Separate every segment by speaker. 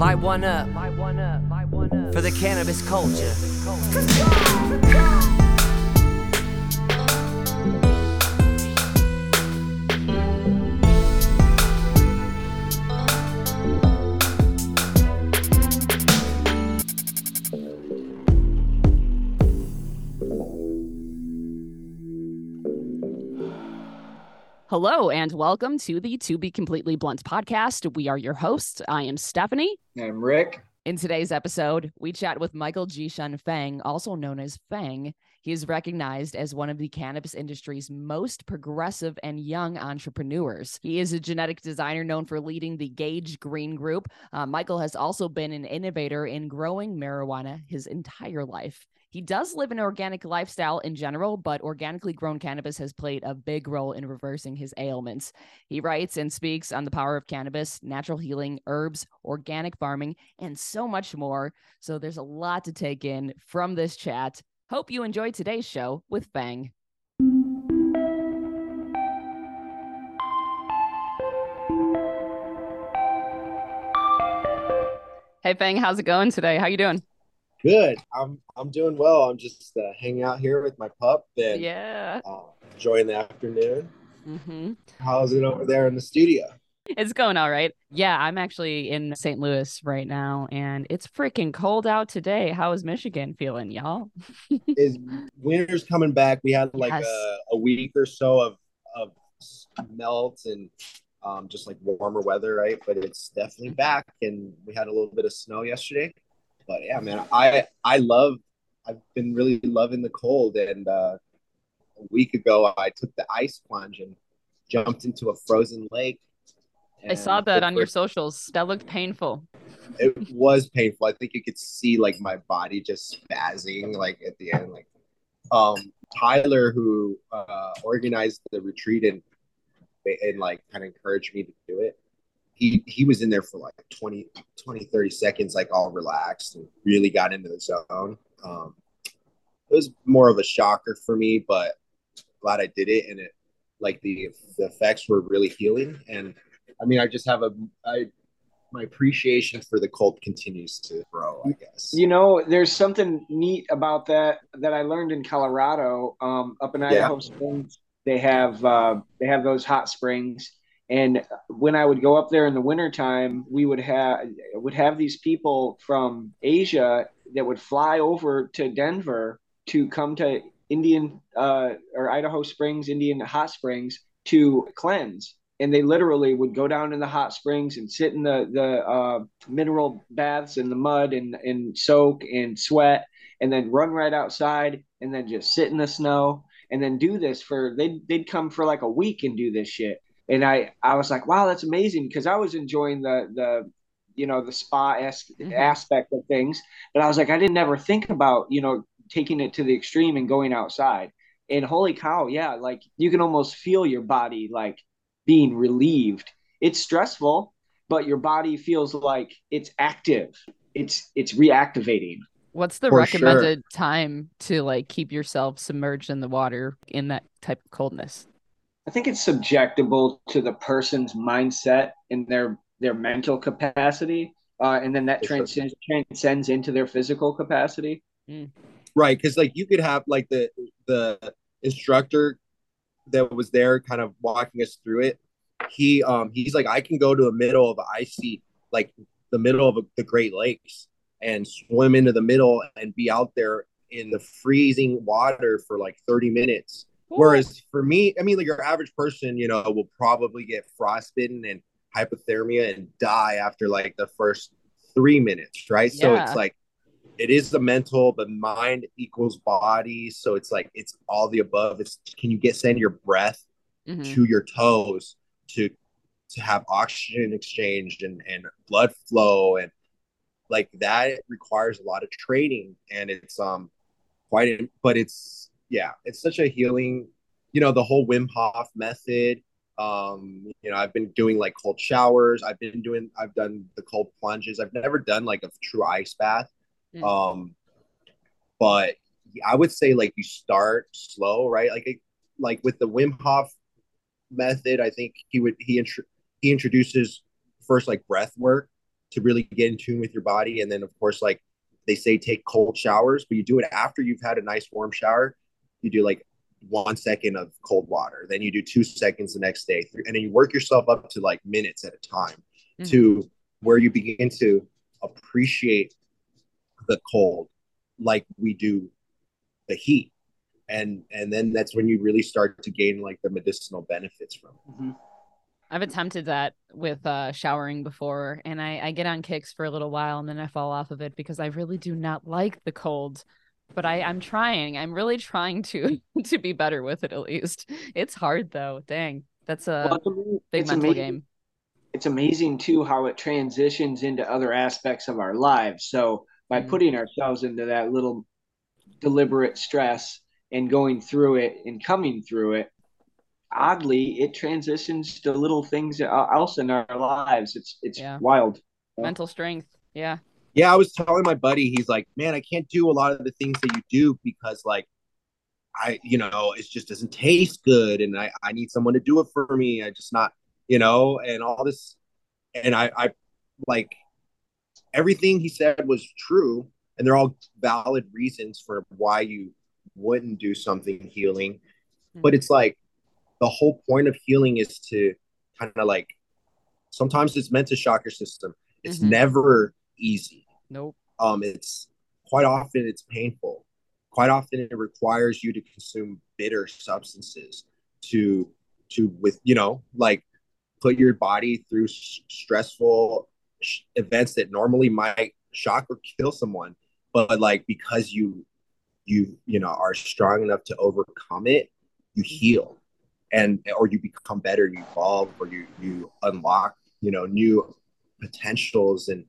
Speaker 1: Light one up. Light one up. Light one up. For the cannabis culture.
Speaker 2: Hello and welcome to the To Be Completely Blunt podcast. We are your hosts. I am Stephanie.
Speaker 3: I'm Rick.
Speaker 2: In today's episode, we chat with Michael Jie-Shen Fang, also known as Fang. He is recognized as one of the cannabis industry's most progressive and young entrepreneurs. He is a genetic designer known for leading the Gage Green Group. Uh, Michael has also been an innovator in growing marijuana his entire life. He does live an organic lifestyle in general, but organically grown cannabis has played a big role in reversing his ailments. He writes and speaks on the power of cannabis, natural healing, herbs, organic farming, and so much more. So there's a lot to take in from this chat. Hope you enjoyed today's show with Fang. Hey Fang, how's it going today? How you doing?
Speaker 3: Good. I'm I'm doing well. I'm just uh, hanging out here with my pup and
Speaker 2: Yeah.
Speaker 3: uh, enjoying the afternoon.
Speaker 2: Mm-hmm.
Speaker 3: How's it over there in the studio?
Speaker 2: It's going all right. Yeah, I'm actually in St. Louis right now and it's freaking cold out today. How is Michigan feeling, y'all?
Speaker 3: Is winter's coming back? We had like
Speaker 2: Yes.
Speaker 3: a, a week or so of of melt and um, just like warmer weather, right? But it's definitely back, and we had a little bit of snow yesterday. But yeah, man, I I love. I've been really loving the cold, and uh, a week ago I took the ice plunge and jumped into a frozen lake.
Speaker 2: I saw that on your socials. That looked painful.
Speaker 3: it was painful. I think you could see like my body just spazzing like at the end. Like um Tyler who uh organized the retreat and and like kind of encouraged me to do it. He he was in there for like 20, 20 30 seconds, like all relaxed and really got into the zone. Um it was more of a shocker for me, but glad I did it and it like the the effects were really healing and I mean I just have a I my appreciation for the cult continues to grow, I guess.
Speaker 4: You know, there's something neat about that that I learned in Colorado, um, up in Idaho Springs. They have uh, they have those hot springs, and when I would go up there in the wintertime, we would have would have these people from Asia that would fly over to Denver to come to Indian uh, or Idaho Springs, Indian hot springs to cleanse. And they literally would go down in the hot springs and sit in the the uh, mineral baths in the mud and and soak and sweat and then run right outside and then just sit in the snow and then do this for they'd, they'd come for like a week and do this shit and i i was like wow that's amazing because i was enjoying the the you know the spa as-
Speaker 2: Mhm.
Speaker 4: aspect of things but i was like i didn't ever think about you know taking it to the extreme and going outside and holy cow yeah like you can almost feel your body like being relieved. It's stressful, but your body feels like it's active. It's it's reactivating.
Speaker 2: What's the
Speaker 3: For sure.
Speaker 2: recommended time to like keep yourself submerged in the water in that type of coldness?
Speaker 4: I think it's subjectable to the person's mindset and their their mental capacity, uh, and then that transcends transcends into their physical capacity.
Speaker 3: Right, because like you could have like the the instructor that was there kind of walking us through it. He um he's like I can go to the middle of an icy like the middle of the Great Lakes and swim into the middle and be out there in the freezing water for like 30 minutes. Whereas for me, I mean, like your average person, you know, will probably get frostbitten and hypothermia and die after like the first three minutes, right? So it's like it is the mental, the mind equals body. So it's like it's all the above. It's can you get send your breath
Speaker 2: Mhm.
Speaker 3: to your toes to to have oxygen exchange and, and blood flow and like that requires a lot of training and it's um quite but it's yeah it's such a healing you know the whole Wim Hof method um you know I've been doing like cold showers I've been doing I've done the cold plunges I've never done like a true ice bath
Speaker 2: Mm.
Speaker 3: um but I would say like you start slow right like it, like with the Wim Hof method I think he would he intro- he introduces first like breath work to really get in tune with your body. And then of course, like they say, take cold showers, but you do it after you've had a nice warm shower. You do like one second of cold water, then you do two seconds the next day, and then you work yourself up to like minutes at a time mm-hmm. to where you begin to appreciate the cold like we do the heat and and then that's when you really start to gain like the medicinal benefits from it. Mm-hmm.
Speaker 2: I've attempted that with uh, showering before, and I, I get on kicks for a little while, and then I fall off of it because I really do not like the cold. But I, I'm trying. I'm really trying to to be better with it. At least it's hard though. Dang, that's a well, big mental
Speaker 4: amazing.
Speaker 2: game.
Speaker 4: It's amazing too how it transitions into other aspects of our lives. So by mm-hmm. putting ourselves into that little deliberate stress and going through it and coming through it, oddly, it transitions to little things else in our lives. It's it's yeah. wild.
Speaker 2: Mental strength. Yeah.
Speaker 3: Yeah, I was telling my buddy, he's like, man, I can't do a lot of the things that you do because like I, you know, it just doesn't taste good and I, I need someone to do it for me. I just not, you know, and all this and I, I like everything he said was true and they're all valid reasons for why you wouldn't do something healing. Mm-hmm. But it's like the whole point of healing is to kind of like sometimes it's meant to shock your system. It's mm-hmm. never easy.
Speaker 2: Nope.
Speaker 3: Um, it's quite often it's painful. Quite often it requires you to consume bitter substances to to with you know like put your body through s- stressful sh- events that normally might shock or kill someone but like because you you you know are strong enough to overcome it you mm-hmm. heal and or you become better you evolve or you you unlock you know new potentials and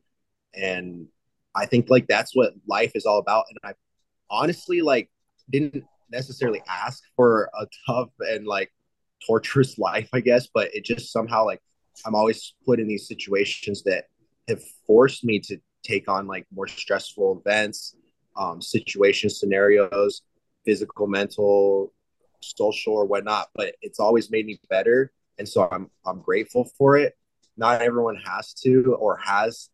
Speaker 3: and i think like that's what life is all about and i honestly like didn't necessarily ask for a tough and like torturous life i guess but it just somehow like i'm always put in these situations that have forced me to take on like more stressful events um, situations, scenarios, physical, mental, social, or whatnot. But it's always made me better, and so I'm I'm grateful for it. Not everyone has to or has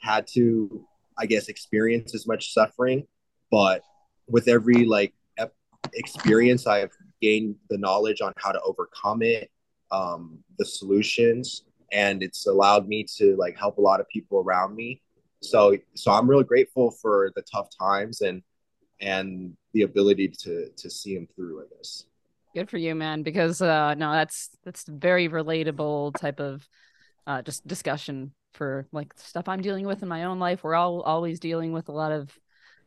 Speaker 3: had to, I guess, experience as much suffering, but with every like ep- experience, I've gained the knowledge on how to overcome it, um, the solutions, and it's allowed me to like help a lot of people around me. So so i'm really grateful for the tough times and and the ability to to see them through i guess.
Speaker 2: Good for you man because uh no that's that's very relatable type of uh just discussion for like stuff i'm dealing with in my own life we're all always dealing with a lot of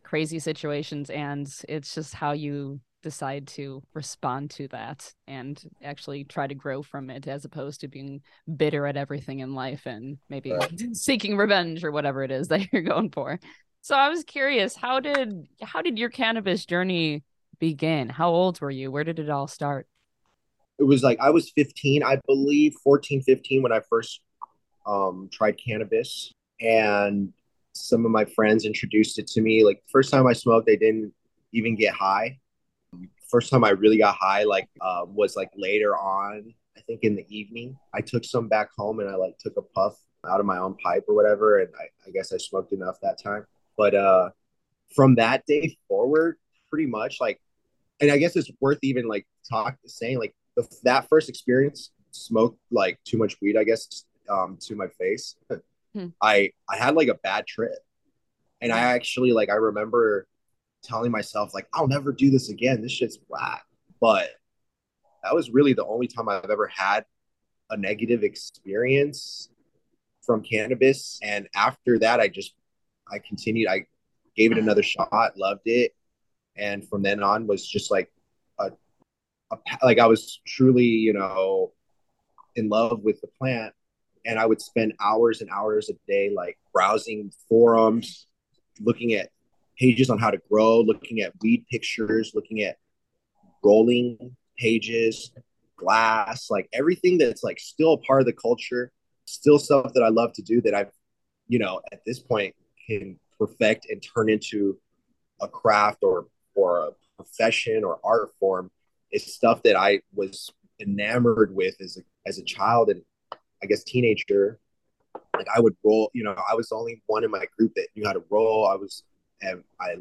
Speaker 2: crazy situations and it's just how you decide to respond to that and actually try to grow from it as opposed to being bitter at everything in life and maybe right. seeking revenge or whatever it is that you're going for. So I was curious, how did how did your cannabis journey begin? How old were you? Where did it all start?
Speaker 3: It was like I was 15, I believe 14, 15 when I first um tried cannabis and some of my friends introduced it to me. Like first time I smoked, they didn't even get high first time I really got high, like, uh, was like later on. I think in the evening, I took some back home and I like took a puff out of my own pipe or whatever, and I, I guess I smoked enough that time. But uh, from that day forward, pretty much like, and I guess it's worth even like talk saying like the, that first experience smoked like too much weed, I guess, um, to my face. hmm. I I had like a bad trip, and I actually like I remember telling myself like I'll never do this again. This shit's whack. But that was really the only time I've ever had a negative experience from cannabis. And after that, I just I continued. I gave it another shot, loved it, and from then on was just like a, a like I was truly you know in love with the plant. And I would spend hours and hours a day like browsing forums, looking at pages on how to grow, looking at weed pictures, looking at rolling pages, glass, like everything that's like still a part of the culture, still stuff that I love to do that I've, you know, at this point can perfect and turn into a craft or or a profession or art form is stuff that I was enamored with as a as a child and I guess teenager like I would roll, you know, I was the only one in my group that knew how to roll. I was, and I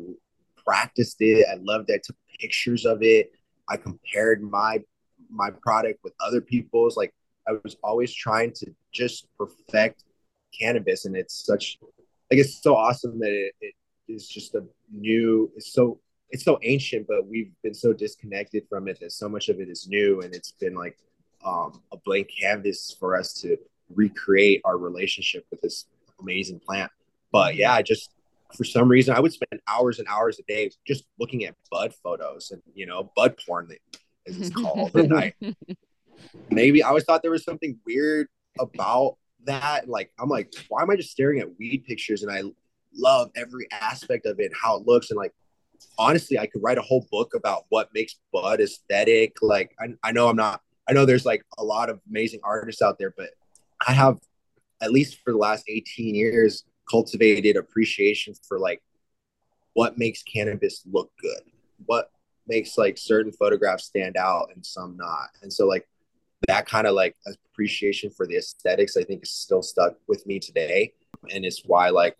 Speaker 3: practiced it. I loved it. I took pictures of it. I compared my my product with other people's. Like I was always trying to just perfect cannabis, and it's such like it's so awesome that it, it is just a new. It's so it's so ancient, but we've been so disconnected from it that so much of it is new, and it's been like um, a blank canvas for us to recreate our relationship with this amazing plant. But yeah, I just for some reason I would spend hours and hours a day just looking at bud photos and you know bud porn as it's called. and I maybe I always thought there was something weird about that. Like I'm like, why am I just staring at weed pictures? And I love every aspect of it, how it looks, and like honestly, I could write a whole book about what makes bud aesthetic. Like I, I know I'm not. I know there's like a lot of amazing artists out there, but I have at least for the last 18 years cultivated appreciation for like what makes cannabis look good what makes like certain photographs stand out and some not. And so like that kind of like appreciation for the aesthetics i think is still stuck with me today. And it's why like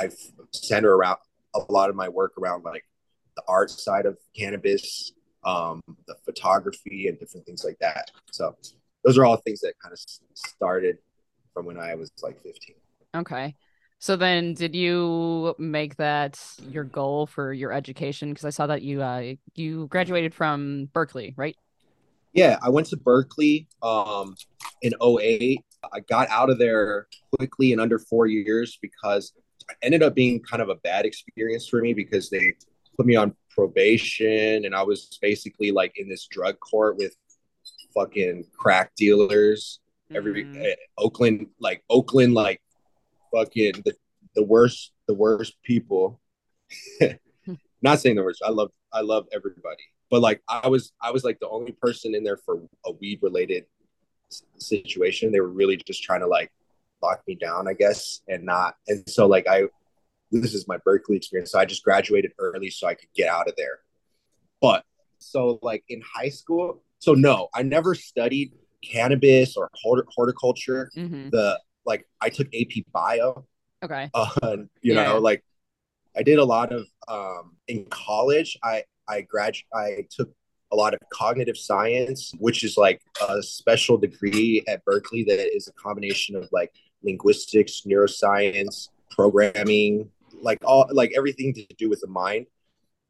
Speaker 3: i center around a lot of my work around like the art side of cannabis um the photography and different things like that so those are all things that kind of started from when i was like 15
Speaker 2: okay so then, did you make that your goal for your education? Because I saw that you uh, you graduated from Berkeley, right?
Speaker 3: Yeah, I went to Berkeley um, in 08. I got out of there quickly in under four years because it ended up being kind of a bad experience for me because they put me on probation and I was basically like in this drug court with fucking crack dealers. Every mm. uh, Oakland, like Oakland, like fucking the, the worst the worst people not saying the worst i love i love everybody but like i was i was like the only person in there for a weed related situation they were really just trying to like lock me down i guess and not and so like i this is my berkeley experience so i just graduated early so i could get out of there but so like in high school so no i never studied cannabis or horticulture mm-hmm. the like I took AP Bio.
Speaker 2: Okay.
Speaker 3: Uh, you yeah. know, like I did a lot of um, in college. I I grad I took a lot of cognitive science, which is like a special degree at Berkeley that is a combination of like linguistics, neuroscience, programming, like all like everything to do with the mind.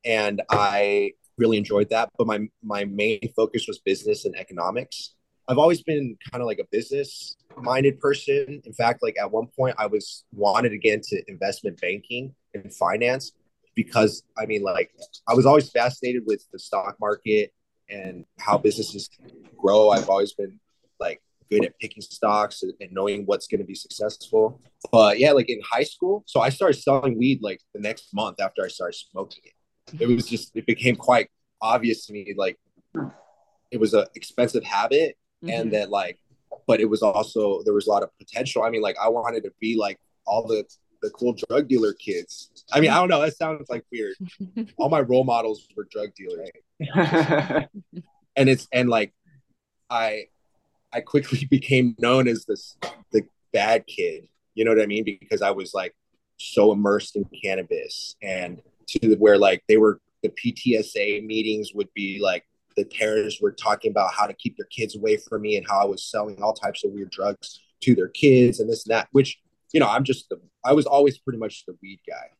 Speaker 3: And I really enjoyed that. But my my main focus was business and economics. I've always been kind of like a business minded person. In fact, like at one point, I was wanted again to investment banking and finance because I mean, like, I was always fascinated with the stock market and how businesses grow. I've always been like good at picking stocks and, and knowing what's going to be successful. But yeah, like in high school, so I started selling weed like the next month after I started smoking it. It was just, it became quite obvious to me like it was an expensive habit mm-hmm. and that like but it was also there was a lot of potential. I mean, like I wanted to be like all the the cool drug dealer kids. I mean, I don't know. That sounds like weird. all my role models were drug dealers, and it's and like I I quickly became known as this the bad kid. You know what I mean? Because I was like so immersed in cannabis and to where like they were the PTSA meetings would be like the parents were talking about how to keep their kids away from me and how I was selling all types of weird drugs to their kids and this and that, which, you know, I'm just the, I was always pretty much the weed guy,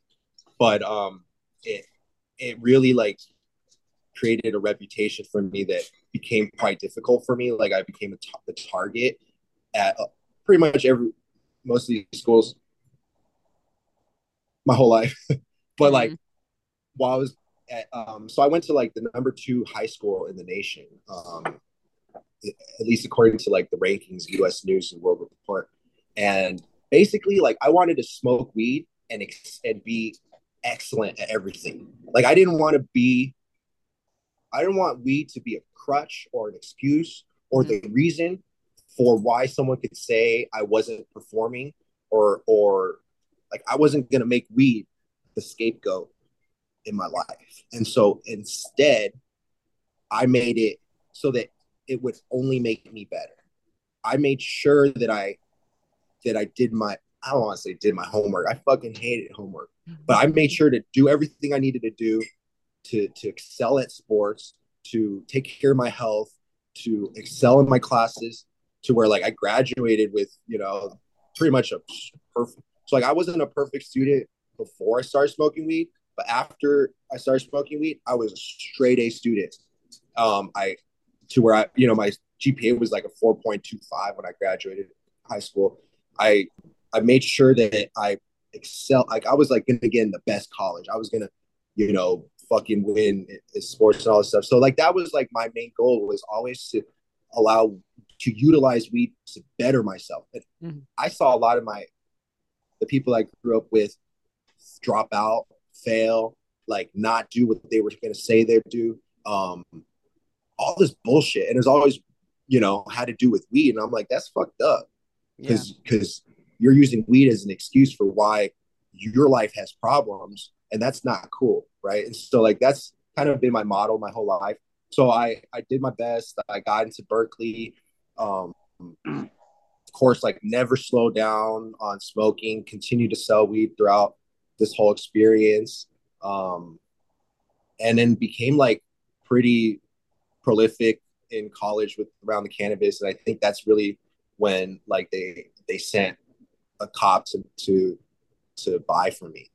Speaker 3: but, um, it, it really like created a reputation for me that became quite difficult for me. Like I became a t- the target at uh, pretty much every, most of these schools my whole life. but like, mm-hmm. while I was at, um, so I went to like the number two high school in the nation, um, at least according to like the rankings, U.S. News and World Report. And basically, like I wanted to smoke weed and ex- and be excellent at everything. Like I didn't want to be, I didn't want weed to be a crutch or an excuse or the mm-hmm. reason for why someone could say I wasn't performing or or like I wasn't gonna make weed the scapegoat in my life. And so instead, I made it so that it would only make me better. I made sure that I that I did my I don't want to say did my homework. I fucking hated homework, but I made sure to do everything I needed to do to to excel at sports, to take care of my health, to excel in my classes, to where like I graduated with you know pretty much a perfect. So like I wasn't a perfect student before I started smoking weed, but after I started smoking weed, I was a straight A student. Um, I to where I you know my GPA was like a 4.25 when I graduated high school. I I made sure that I excel. Like I was like gonna get in the best college. I was gonna, you know, fucking win in sports and all this stuff. So like that was like my main goal was always to allow to utilize weed to better myself. And mm-hmm. I saw a lot of my the people I grew up with drop out, fail, like not do what they were going to say they'd do. Um, all this bullshit, and it's always, you know, had to do with weed. And I'm like, that's fucked up because because you're using weed as an excuse for why your life has problems, and that's not cool, right? And so like that's kind of been my model my whole life. So I I did my best. I got into Berkeley. Um, of course, like never slow down on smoking. Continue to sell weed throughout this whole experience. Um, and then became like pretty prolific in college with around the cannabis. And I think that's really when like they they sent a cop to to, to buy for me.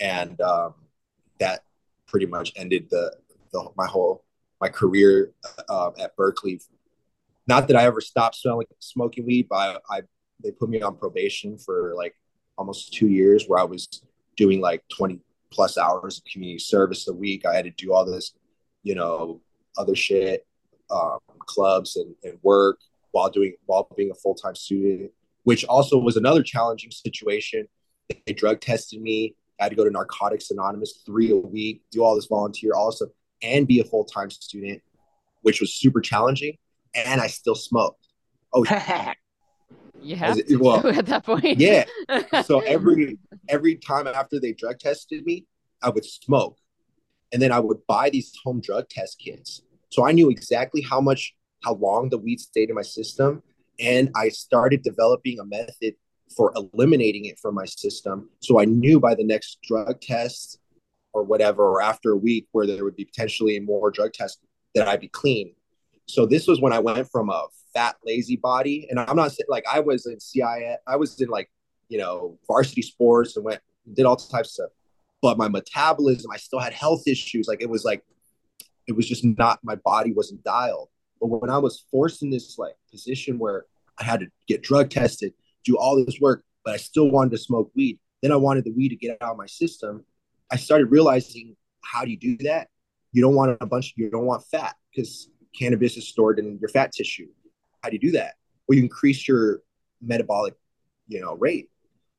Speaker 3: And um, that pretty much ended the, the my whole my career uh, at Berkeley. Not that I ever stopped smoking smoking weed, but I, I they put me on probation for like almost two years where I was doing like 20 plus hours of community service a week. I had to do all this, you know, other shit, um, clubs and, and work while doing while being a full time student, which also was another challenging situation. They drug tested me. I had to go to Narcotics Anonymous three a week, do all this volunteer all this stuff, and be a full time student, which was super challenging. And I still smoked. Oh,
Speaker 2: you have it, well, at that point.
Speaker 3: yeah. So every every time after they drug tested me, I would smoke, and then I would buy these home drug test kits. So I knew exactly how much, how long the weed stayed in my system, and I started developing a method for eliminating it from my system. So I knew by the next drug test or whatever, or after a week where there would be potentially more drug tests, that I'd be clean. So this was when I went from a fat, lazy body, and I'm not like I was in CIS, I was in like you know varsity sports and went did all types of stuff, but my metabolism, I still had health issues. Like it was like it was just not my body wasn't dialed. But when I was forced in this like position where I had to get drug tested, do all this work, but I still wanted to smoke weed. Then I wanted the weed to get out of my system. I started realizing how do you do that? You don't want a bunch. You don't want fat because cannabis is stored in your fat tissue. How do you do that? Well, you increase your metabolic, you know, rate.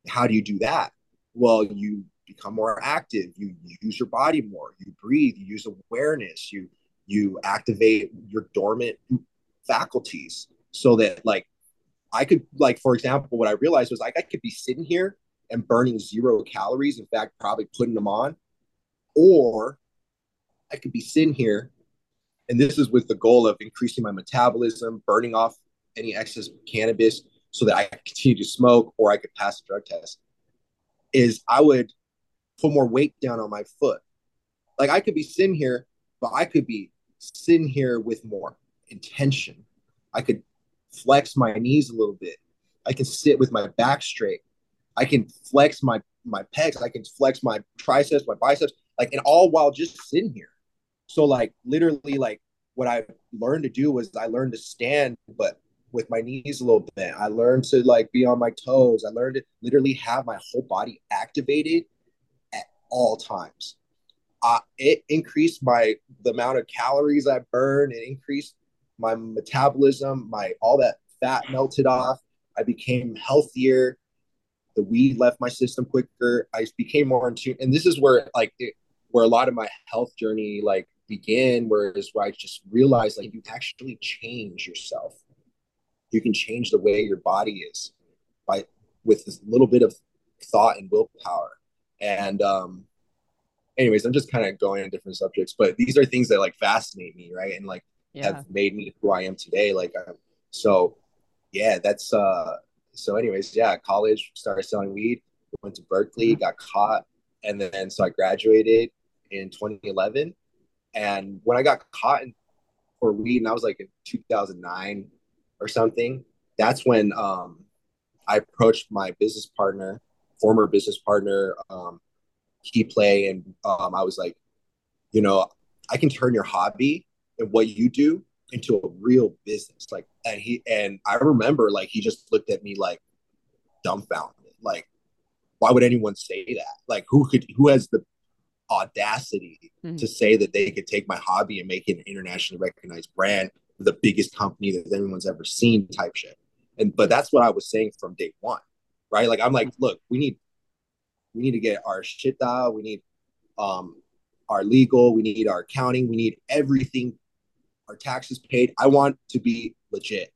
Speaker 3: How do you do that? Well, you become more active. You, use your body more. You breathe. You use awareness. You you activate your dormant faculties so that like I could like for example, what I realized was like I could be sitting here and burning zero calories. In fact, probably putting them on, or I could be sitting here and this is with the goal of increasing my metabolism, burning off any excess cannabis so that I continue to smoke or I could pass the drug test, is I would put more weight down on my foot. Like I could be sitting here, but I could be sitting here with more intention. I could flex my knees a little bit. I can sit with my back straight. I can flex my my pecs. I can flex my triceps, my biceps, like and all while just sitting here. So like literally like what I learned to do was I learned to stand, but with my knees a little bit. I learned to like be on my toes. I learned to literally have my whole body activated at all times. Uh, it increased my the amount of calories I burn. It increased my metabolism. My all that fat melted off. I became healthier. The weed left my system quicker. I became more in tune. And this is where like it, where a lot of my health journey like began whereas where I just realized like you actually change yourself. You can change the way your body is by with this little bit of thought and willpower. And um anyways, I'm just kind of going on different subjects, but these are things that like fascinate me, right? And like yeah. have made me who I am today. Like I'm, so yeah, that's uh so anyways, yeah, college started selling weed. Went to Berkeley, got caught, and then so I graduated in 2011. And when I got caught in, for weed, and I was like in 2009 or something, that's when um, I approached my business partner, former business partner, um, Key Play, and um, I was like, you know, I can turn your hobby and what you do into a real business. Like, and he and I remember like he just looked at me like dumbfounded. Like, why would anyone say that? Like, who could who has the audacity mm-hmm. to say that they could take my hobby and make it an internationally recognized brand, the biggest company that anyone's ever seen, type shit. And but that's what I was saying from day one, right? Like, I'm like, look, we need we need to get our shit dialed. We need um our legal. We need our accounting. We need everything our taxes paid. I want to be legit.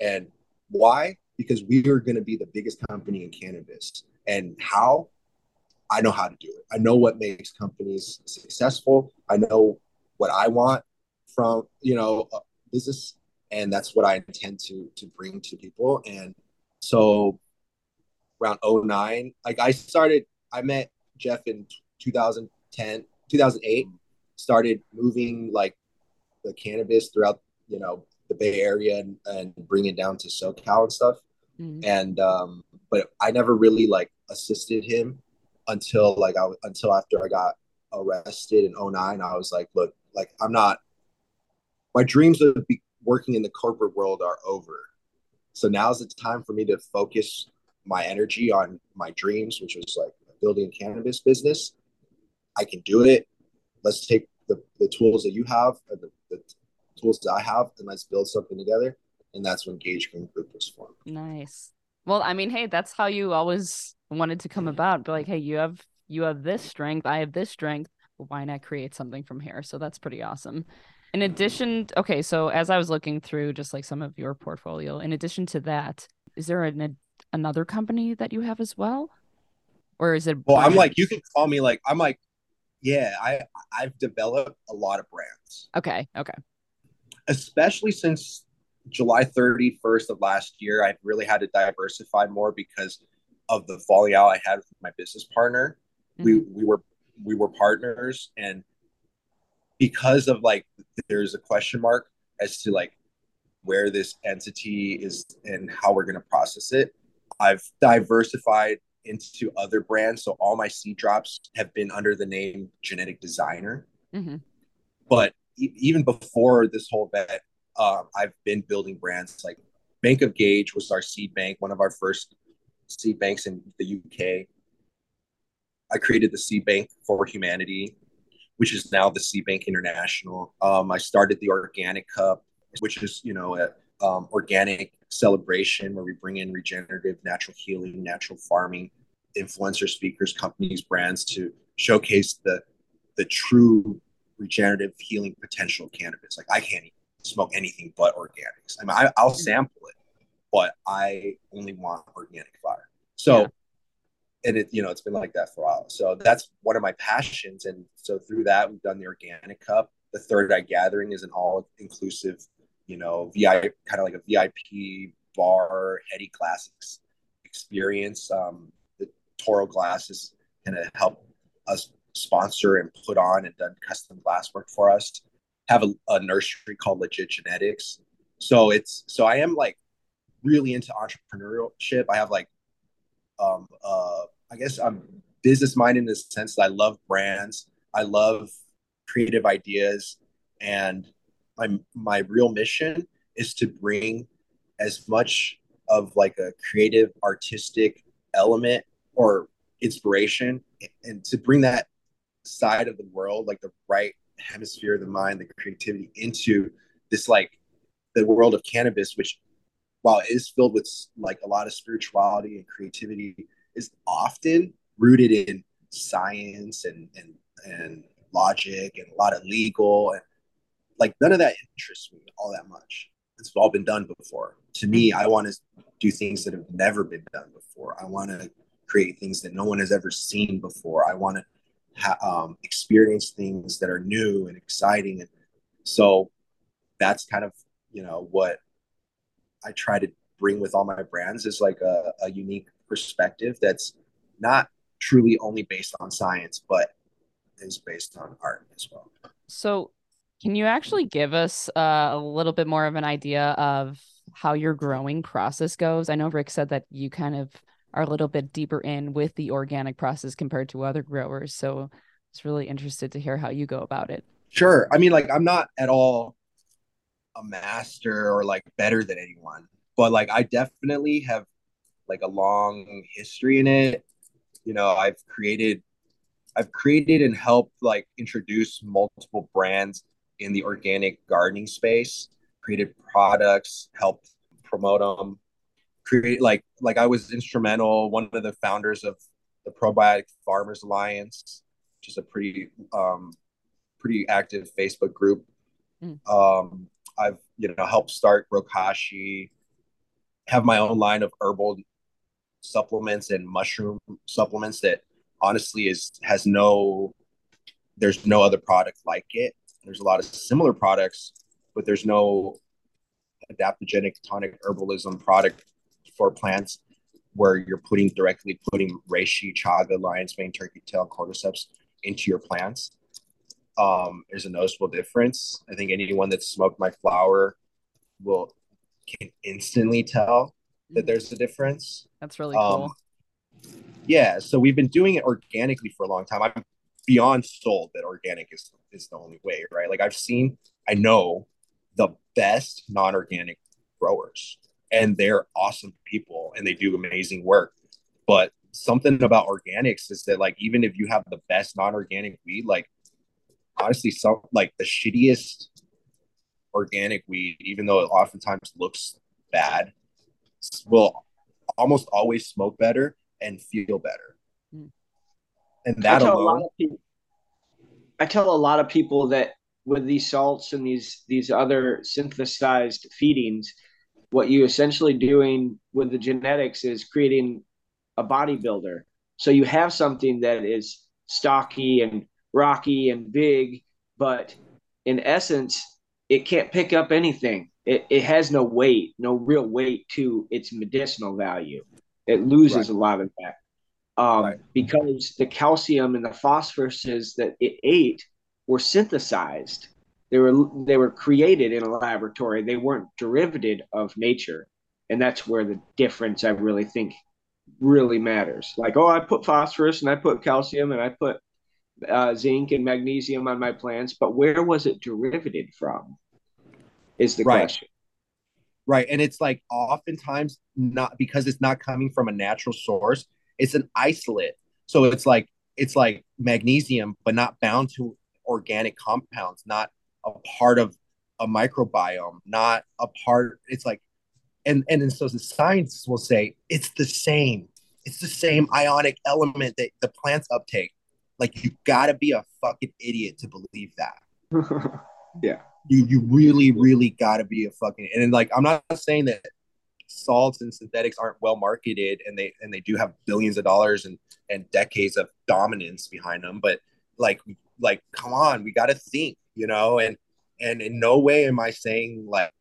Speaker 3: And why? Because we are going to be the biggest company in cannabis. And how? I know how to do it. I know what makes companies successful. I know what I want from, you know, business and that's what I intend to to bring to people. And so around 09, like I started I met Jeff in 2010, 2008, started moving like the cannabis throughout you know the Bay Area and, and bring it down to SoCal and stuff. Mm-hmm. And um, but I never really like assisted him until like I until after I got arrested in 09. I was like, look, like I'm not. My dreams of be working in the corporate world are over. So now's the time for me to focus my energy on my dreams, which was like building a cannabis business. I can do it. Let's take the, the tools that you have and the, the tools that I have, and let's build something together. And that's when Gage Green Group was formed.
Speaker 2: Nice. Well, I mean, hey, that's how you always wanted to come about. But like, hey, you have you have this strength, I have this strength. Why not create something from here? So that's pretty awesome. In addition, okay, so as I was looking through just like some of your portfolio, in addition to that, is there an, another company that you have as well, or is it?
Speaker 3: Well, I'm like, you can call me like I'm like yeah, I I've developed a lot of brands.
Speaker 2: Okay. Okay.
Speaker 3: Especially since July 31st of last year, I've really had to diversify more because of the falling out I had with my business partner. Mm-hmm. We we were we were partners and because of like there's a question mark as to like where this entity is and how we're going to process it. I've diversified into other brands. So all my seed drops have been under the name Genetic Designer. Mm-hmm. But e- even before this whole event, uh, I've been building brands like Bank of Gage was our seed bank, one of our first seed banks in the UK. I created the seed bank for humanity, which is now the seed bank international. Um, I started the organic cup, which is you know a um, organic celebration where we bring in regenerative, natural healing, natural farming, influencer speakers, companies, brands to showcase the the true regenerative healing potential of cannabis. Like I can't smoke anything but organics. I mean, I, will mm-hmm. sample it, but I only want organic flower. So, yeah. and it you know it's been like that for a while. So that's one of my passions, and so through that we've done the organic cup. The Third Eye Gathering is an all inclusive you know, VI kind of like a VIP bar, heady classics experience. Um, the Toro glasses kind of help us sponsor and put on and done custom glass work for us. Have a, a nursery called Legit Genetics. So it's so I am like really into entrepreneurship. I have like um uh I guess I'm business minded in the sense that I love brands. I love creative ideas and my my real mission is to bring as much of like a creative artistic element or inspiration and to bring that side of the world like the right hemisphere of the mind the creativity into this like the world of cannabis which while it is filled with like a lot of spirituality and creativity is often rooted in science and and and logic and a lot of legal and like none of that interests me all that much. It's all been done before. To me, I want to do things that have never been done before. I want to create things that no one has ever seen before. I want to ha- um, experience things that are new and exciting. And so that's kind of, you know, what I try to bring with all my brands is like a, a unique perspective that's not truly only based on science, but is based on art as well.
Speaker 2: So, can you actually give us uh, a little bit more of an idea of how your growing process goes? I know Rick said that you kind of are a little bit deeper in with the organic process compared to other growers. So, I was really interested to hear how you go about it.
Speaker 3: Sure. I mean, like, I'm not at all a master or like better than anyone, but like, I definitely have like a long history in it. You know, I've created I've created and helped like introduce multiple brands in the organic gardening space, created products, helped promote them, create like like I was instrumental, one of the founders of the Probiotic Farmers Alliance, which is a pretty um pretty active Facebook group. Mm. Um I've you know helped start Grokashi, have my own line of herbal supplements and mushroom supplements that honestly is has no there's no other product like it there's a lot of similar products but there's no adaptogenic tonic herbalism product for plants where you're putting directly putting reishi chaga lion's mane turkey tail cordyceps into your plants um, there's a noticeable difference. I think anyone that's smoked my flower will can instantly tell that there's a difference.
Speaker 2: That's really cool. um,
Speaker 3: yeah so we've been doing it organically for a long time. I'm beyond sold that organic is is the only way right like i've seen i know the best non-organic growers and they're awesome people and they do amazing work but something about organics is that like even if you have the best non-organic weed like honestly some like the shittiest organic weed even though it oftentimes looks bad will almost always smoke better and feel better. And that
Speaker 4: I
Speaker 3: alone.
Speaker 4: People, I tell a lot of people that with these salts and these these other synthesized feedings, what you essentially doing with the genetics is creating a bodybuilder. So you have something that is stocky and rocky and big, but in essence, it can't pick up anything. It, it has no weight, no real weight to its medicinal value it loses right. a lot of that um, right. because the calcium and the phosphoruses that it ate were synthesized. They were they were created in a laboratory. They weren't derivative of nature, and that's where the difference I really think really matters. Like, oh, I put phosphorus and I put calcium and I put uh, zinc and magnesium on my plants, but where was it derivative from? Is the right. question
Speaker 3: right and it's like oftentimes not because it's not coming from a natural source it's an isolate. So it's like it's like magnesium but not bound to organic compounds not a part of a microbiome not a part it's like and and, and so the science will say it's the same. It's the same ionic element that the plants uptake. Like you gotta be a fucking idiot to believe that.
Speaker 4: Yeah.
Speaker 3: You you really really got to be a fucking and like I'm not saying that salts and synthetics aren't well marketed and they and they do have billions of dollars and and decades of dominance behind them but like like come on we got to think you know? And and in no way am I saying like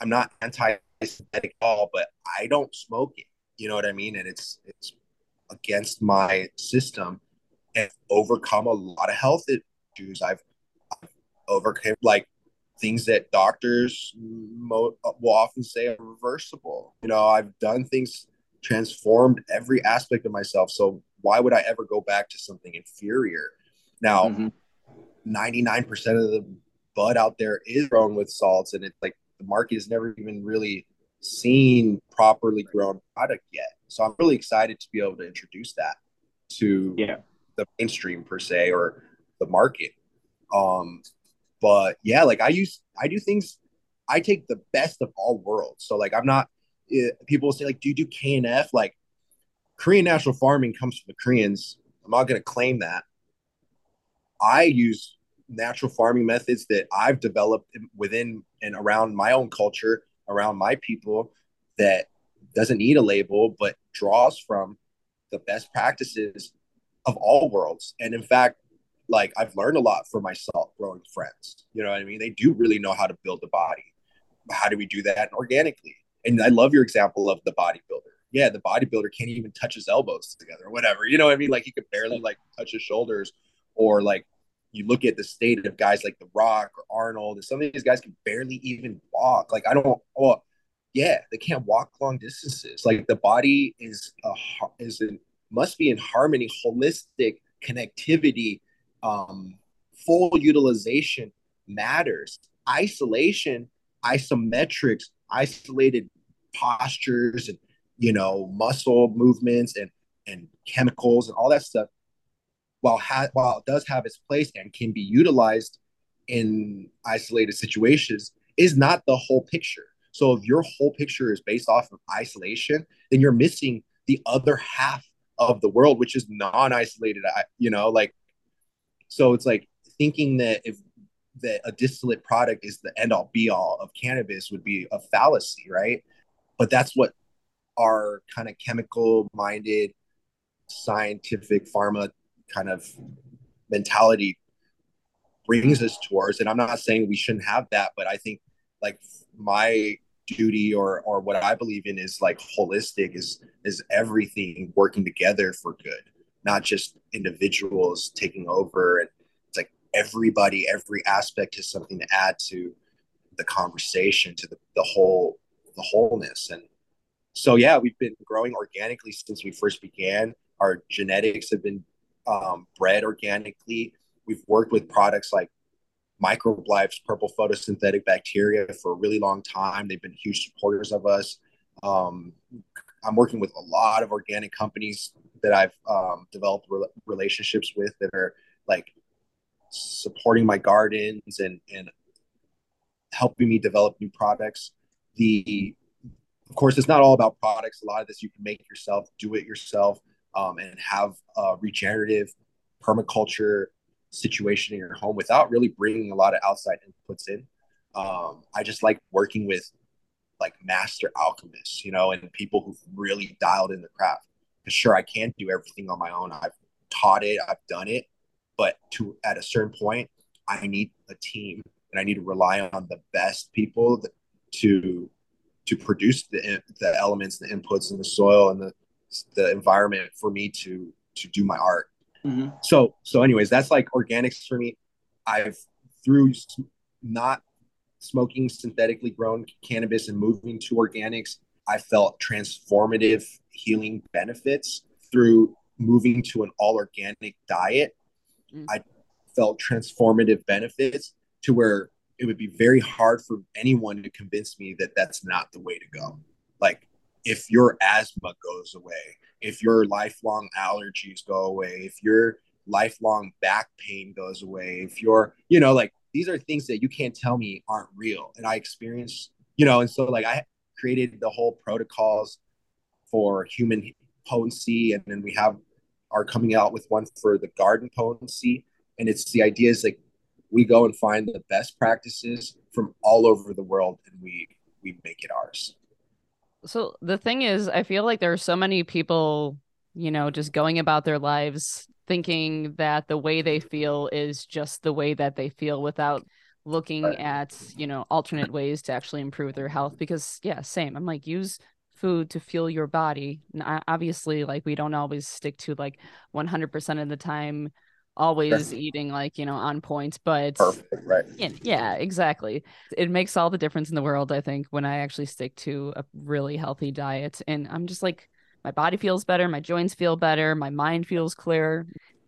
Speaker 3: I'm not anti synthetic at all but I don't smoke it you know what I mean? And it's it's against my system and overcome a lot of health issues. I've overcame like things that doctors mo- will often say are reversible. You know, I've done things transformed every aspect of myself. So why would I ever go back to something inferior? Now, mm-hmm. 99% of the bud out there is grown with salts, and it's like the market has never even really seen properly grown product yet. So I'm really excited to be able to introduce that to
Speaker 4: yeah.
Speaker 3: the mainstream per se or the market. Um, but yeah, like I use, I do things, I take the best of all worlds. So like, I'm not, eh, people say like, do you do KNF? Like Korean natural farming comes from the Koreans. I'm not going to claim that. I use natural farming methods that I've developed within and around my own culture, around my people that doesn't need a label, but draws from the best practices of all worlds. And in fact, like I've learned a lot from myself growing friends. You know what I mean? They do really know how to build a body. How do we do that organically? And I love your example of the bodybuilder. Yeah, the bodybuilder can't even touch his elbows together or whatever. You know what I mean? Like he could barely like touch his shoulders or like you look at the state of guys like The Rock or Arnold, and some of these guys can barely even walk. Like I don't, well, yeah, they can't walk long distances. Like the body is a is in must be in harmony, holistic connectivity, um, full utilization matters. Isolation, isometrics, isolated postures, and you know muscle movements and and chemicals and all that stuff while ha- while it does have its place and can be utilized in isolated situations, is not the whole picture. So if your whole picture is based off of isolation, then you're missing the other half of the world, which is non-isolated. You know, like so it's like thinking that if that a distillate product is the end all be all of cannabis would be a fallacy, right? But that's what our kind of chemical minded scientific pharma kind of mentality brings us towards. And I'm not saying we shouldn't have that, but I think like my duty or or what I believe in is like holistic is is everything working together for good, not just individuals taking over and it's like everybody, every aspect has something to add to the conversation, to the, the whole the wholeness. And so yeah, we've been growing organically since we first began. Our genetics have been um, bred organically. We've worked with products like Microbe Life's purple photosynthetic bacteria for a really long time. They've been huge supporters of us. Um, I'm working with a lot of organic companies that I've um, developed re- relationships with that are like supporting my gardens and and helping me develop new products. The of course, it's not all about products. A lot of this you can make yourself, do it yourself um, and have a regenerative permaculture situation in your home without really bringing a lot of outside inputs in. Um, I just like working with like master alchemists, you know, and people who've really dialed in the craft. Sure, I can't do everything on my own. I've taught it, I've done it, but to at a certain point, I need a team, and I need to rely on the best people that, to to produce the the elements, the inputs, and the soil and the the environment for me to to do my art. Mm-hmm. So so anyways, that's like organics for me. I've through not smoking synthetically grown cannabis and moving to organics, I felt transformative healing benefits through moving to an all organic diet. Mm-hmm. I felt transformative benefits to where it would be very hard for anyone to convince me that that's not the way to go. Like if your asthma goes away, if your lifelong allergies go away, if your lifelong back pain goes away, if you're, you know, like these are things that you can't tell me aren't real. And I experienced, you know, and so like I created the whole protocols for human potency. And then we have are coming out with one for the garden potency. And it's the idea is like we go and find the best practices from all over the world and we we make it ours.
Speaker 2: So the thing is, I feel like there are so many people, you know, just going about their lives thinking that the way they feel is just the way that they feel without looking at, you know, alternate ways to actually improve their health. Because, yeah, same. I'm like, use food to fuel your body. And obviously, like, we don't always stick to like 100% of the time always eating like you know on point but
Speaker 3: perfect right
Speaker 2: yeah, yeah exactly it makes all the difference in the world i think when i actually stick to a really healthy diet and i'm just like my body feels better my joints feel better my mind feels clear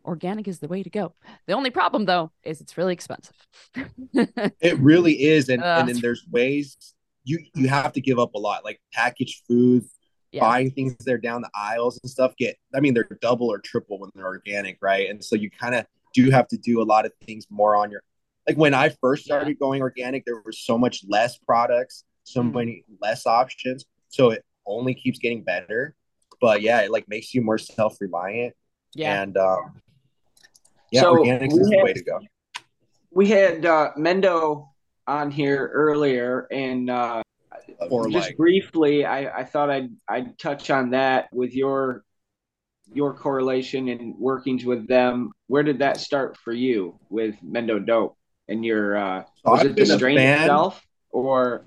Speaker 2: organic is the way to go. The only problem though is it's really expensive.
Speaker 3: It really is and, uh, and then there's ways you you have to give up a lot like packaged foods yeah. buying things there down the aisles and stuff get i mean they're double or triple when they're organic right? And so you kind of do have to do a lot of things more on your like when i first started yeah. going organic there was so much less products so mm. many less options so it only keeps getting better. But yeah it like makes you more self-reliant yeah. and um yeah so organics is had, the way to go
Speaker 4: we had uh mendo on here earlier and uh or just like, briefly, I, I thought I'd I'd touch on that with your your correlation and workings with them. Where did that start for you with Mendo Dope and your uh was it the strain itself or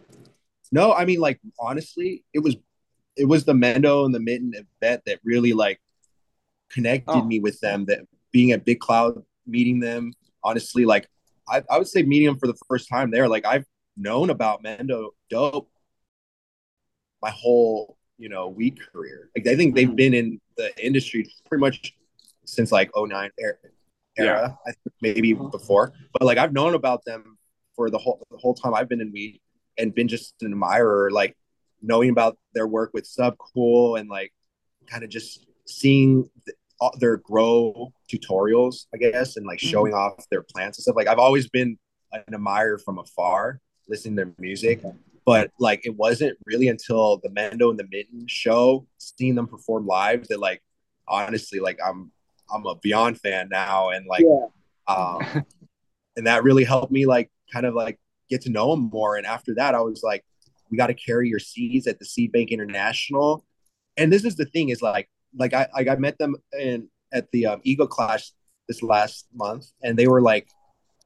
Speaker 3: No, I mean like honestly, it was it was the Mendo and the Mitten event that really like connected
Speaker 4: Oh.
Speaker 3: me with them. That being at Big Cloud, meeting them, honestly, like I, I would say meeting them for the first time there. Like I've known about Mendo Dope my whole you know weed career. Like I think they've
Speaker 4: Mhm.
Speaker 3: been in the industry pretty much since like 09 era, era I think maybe
Speaker 4: Mhm.
Speaker 3: before. But like I've known about them for the whole the whole time I've been in weed and been just an admirer, like knowing about their work with Subcool and like kind of just seeing their grow tutorials, I guess, and like
Speaker 4: Mhm.
Speaker 3: showing off their plants and stuff. Like I've always been an admirer from afar, listening to their music. But like it wasn't really until the Mendo and the Mitten show, seeing them perform live, that like honestly, like I'm I'm a Beyond fan now, and like
Speaker 4: Yeah.
Speaker 3: um, and that really helped me like kind of like get to know them more. And after that, I was like, we got to carry your seeds at the Seed Bank International. And this is the thing is like like I like I met them in at the um, Ego Clash this last month, and they were like,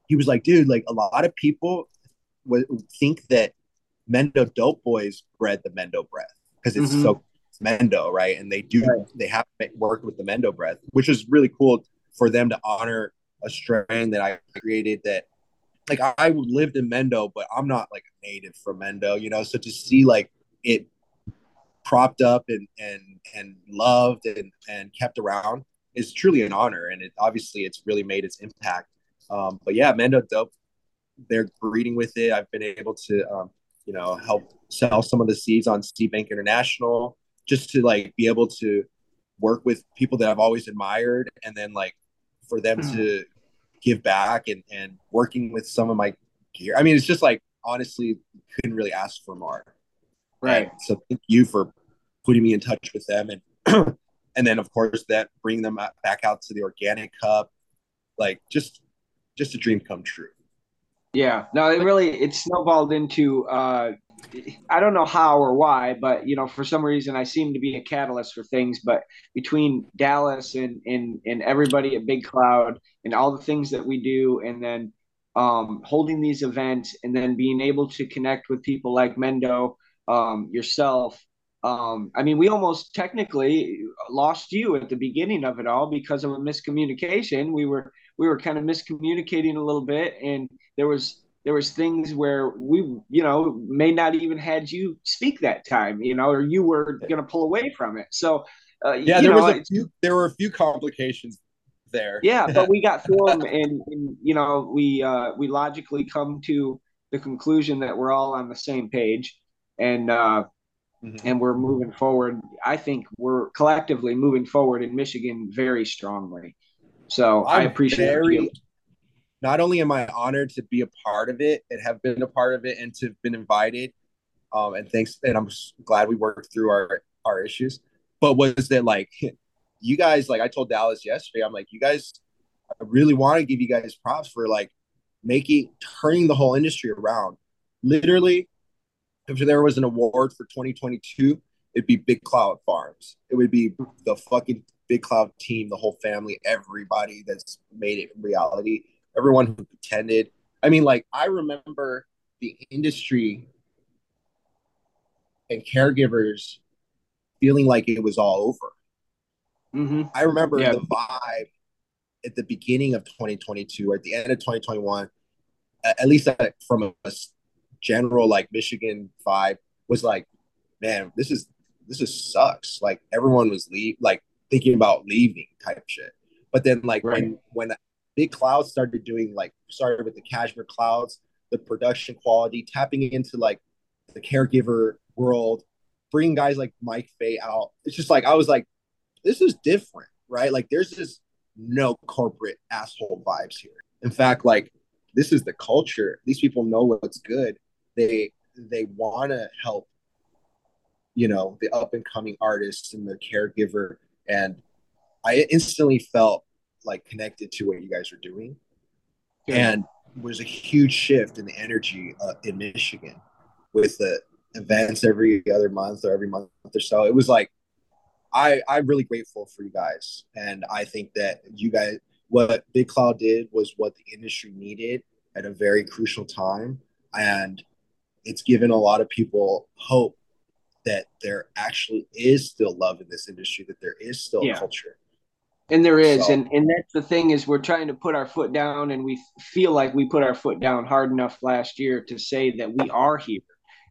Speaker 3: he was like, dude, like a lot of people would think that Mendo Dope Boys bred the Mendo breath because it's
Speaker 4: Mhm.
Speaker 3: so Mendo, right? And they do
Speaker 4: Right.
Speaker 3: they have worked with the Mendo breath, which is really cool for them to honor a strain that I created that like I lived in Mendo, but I'm not like a native from Mendo, you know. So to see like it propped up and and and loved and and kept around is truly an honor, and it obviously it's really made its impact. Um, but yeah, Mendo Dope, they're breeding with it. I've been able to um, you know help sell some of the seeds on Seed Bank International just to like be able to work with people that I've always admired, and then like for them
Speaker 4: Hmm.
Speaker 3: to give back and and working with some of my gear. I mean, it's just like honestly couldn't really ask for more.
Speaker 4: Right.
Speaker 3: And so thank you for putting me in touch with them and and then of course that bring them back out to the organic cup. Like just just a dream come true.
Speaker 4: Yeah, no, it really it snowballed into uh I don't know how or why, but you know, for some reason I seem to be a catalyst for things. But between Dallas and and and everybody at Big Cloud and all the things that we do, and then um, holding these events, and then being able to connect with people like Mendo, um, yourself. Um, I mean, we almost technically lost you at the beginning of it all because of a miscommunication. We were we were kind of miscommunicating a little bit, and there was there was things where we you know may not even had you speak that time you know or you were going to pull away from it so uh,
Speaker 3: Yeah, there
Speaker 4: know,
Speaker 3: was a few there were a few complications there.
Speaker 4: yeah but we got through them and, and you know we uh we logically come to the conclusion that we're all on the same page and uh
Speaker 3: Mhm.
Speaker 4: and we're moving forward i think we're collectively moving forward in michigan very strongly so i
Speaker 3: I'm
Speaker 4: appreciate
Speaker 3: very
Speaker 4: you
Speaker 3: not only am I honored to be a part of it and have been a part of it and to have been invited, um, and thanks, and I'm glad we worked through our our issues. But was that like you guys? Like I told Dallas yesterday, I'm like, you guys, I really want to give you guys props for like making turning the whole industry around. Literally, if there was an award for 2022, it'd be Big Cloud Farms. It would be the fucking Big Cloud team, the whole family, everybody that's made it reality everyone who attended. I mean, like I remember the industry and caregivers feeling like it was all over.
Speaker 4: hmm
Speaker 3: I remember
Speaker 4: Yeah.
Speaker 3: the vibe at the beginning of 2022 or at the end of 2021, at least uh, from a general like Michigan vibe, was like, man, this is this is sucks. Like everyone was leave like thinking about leaving type shit. But then like when when Big Clouds started doing like started with the Cashmere Clouds, the production quality, tapping into like the caregiver world, bringing guys like Mike Fay out. It's just like I was like, this is different, right? Like there's just no corporate asshole vibes here. In fact, like this is the culture. These people know what's good. They they want to help, you know, the up and coming artists and the caregiver. And I instantly felt like connected to what you guys are doing, and was a huge shift in the energy uh, in Michigan with the events every other month or every month or so. It was like I I'm really grateful for you guys, and I think that you guys what Big Cloud did was what the industry needed at a very crucial time, and it's given a lot of people hope that there actually is still love in this industry, that there is still
Speaker 4: Yeah.
Speaker 3: culture.
Speaker 4: And there is,
Speaker 3: So-
Speaker 4: and and that's the thing is we're trying to put our foot down, and we feel like we put our foot down hard enough last year to say that we are here,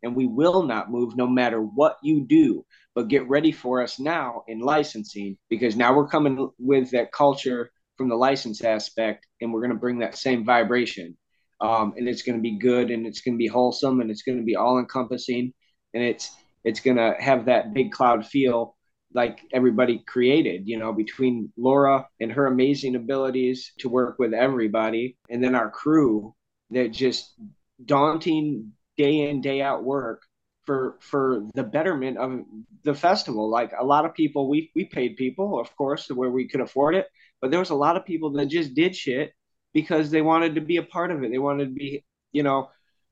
Speaker 4: and we will not move no matter what you do. But get ready for us now in licensing because now we're coming with that culture from the license aspect, and we're going to bring that same vibration, um, and it's going to be good, and it's going to be wholesome, and it's going to be all encompassing, and it's it's going to have that big cloud feel like everybody created, you know, between Laura and her amazing abilities to work with everybody, and then our crew that just daunting day in day out work for for the betterment of the festival. Like a lot of people, we we paid people, of course, where we could afford it, but there was a lot of people that just did shit because they wanted to be a part of it. They wanted to be, you know,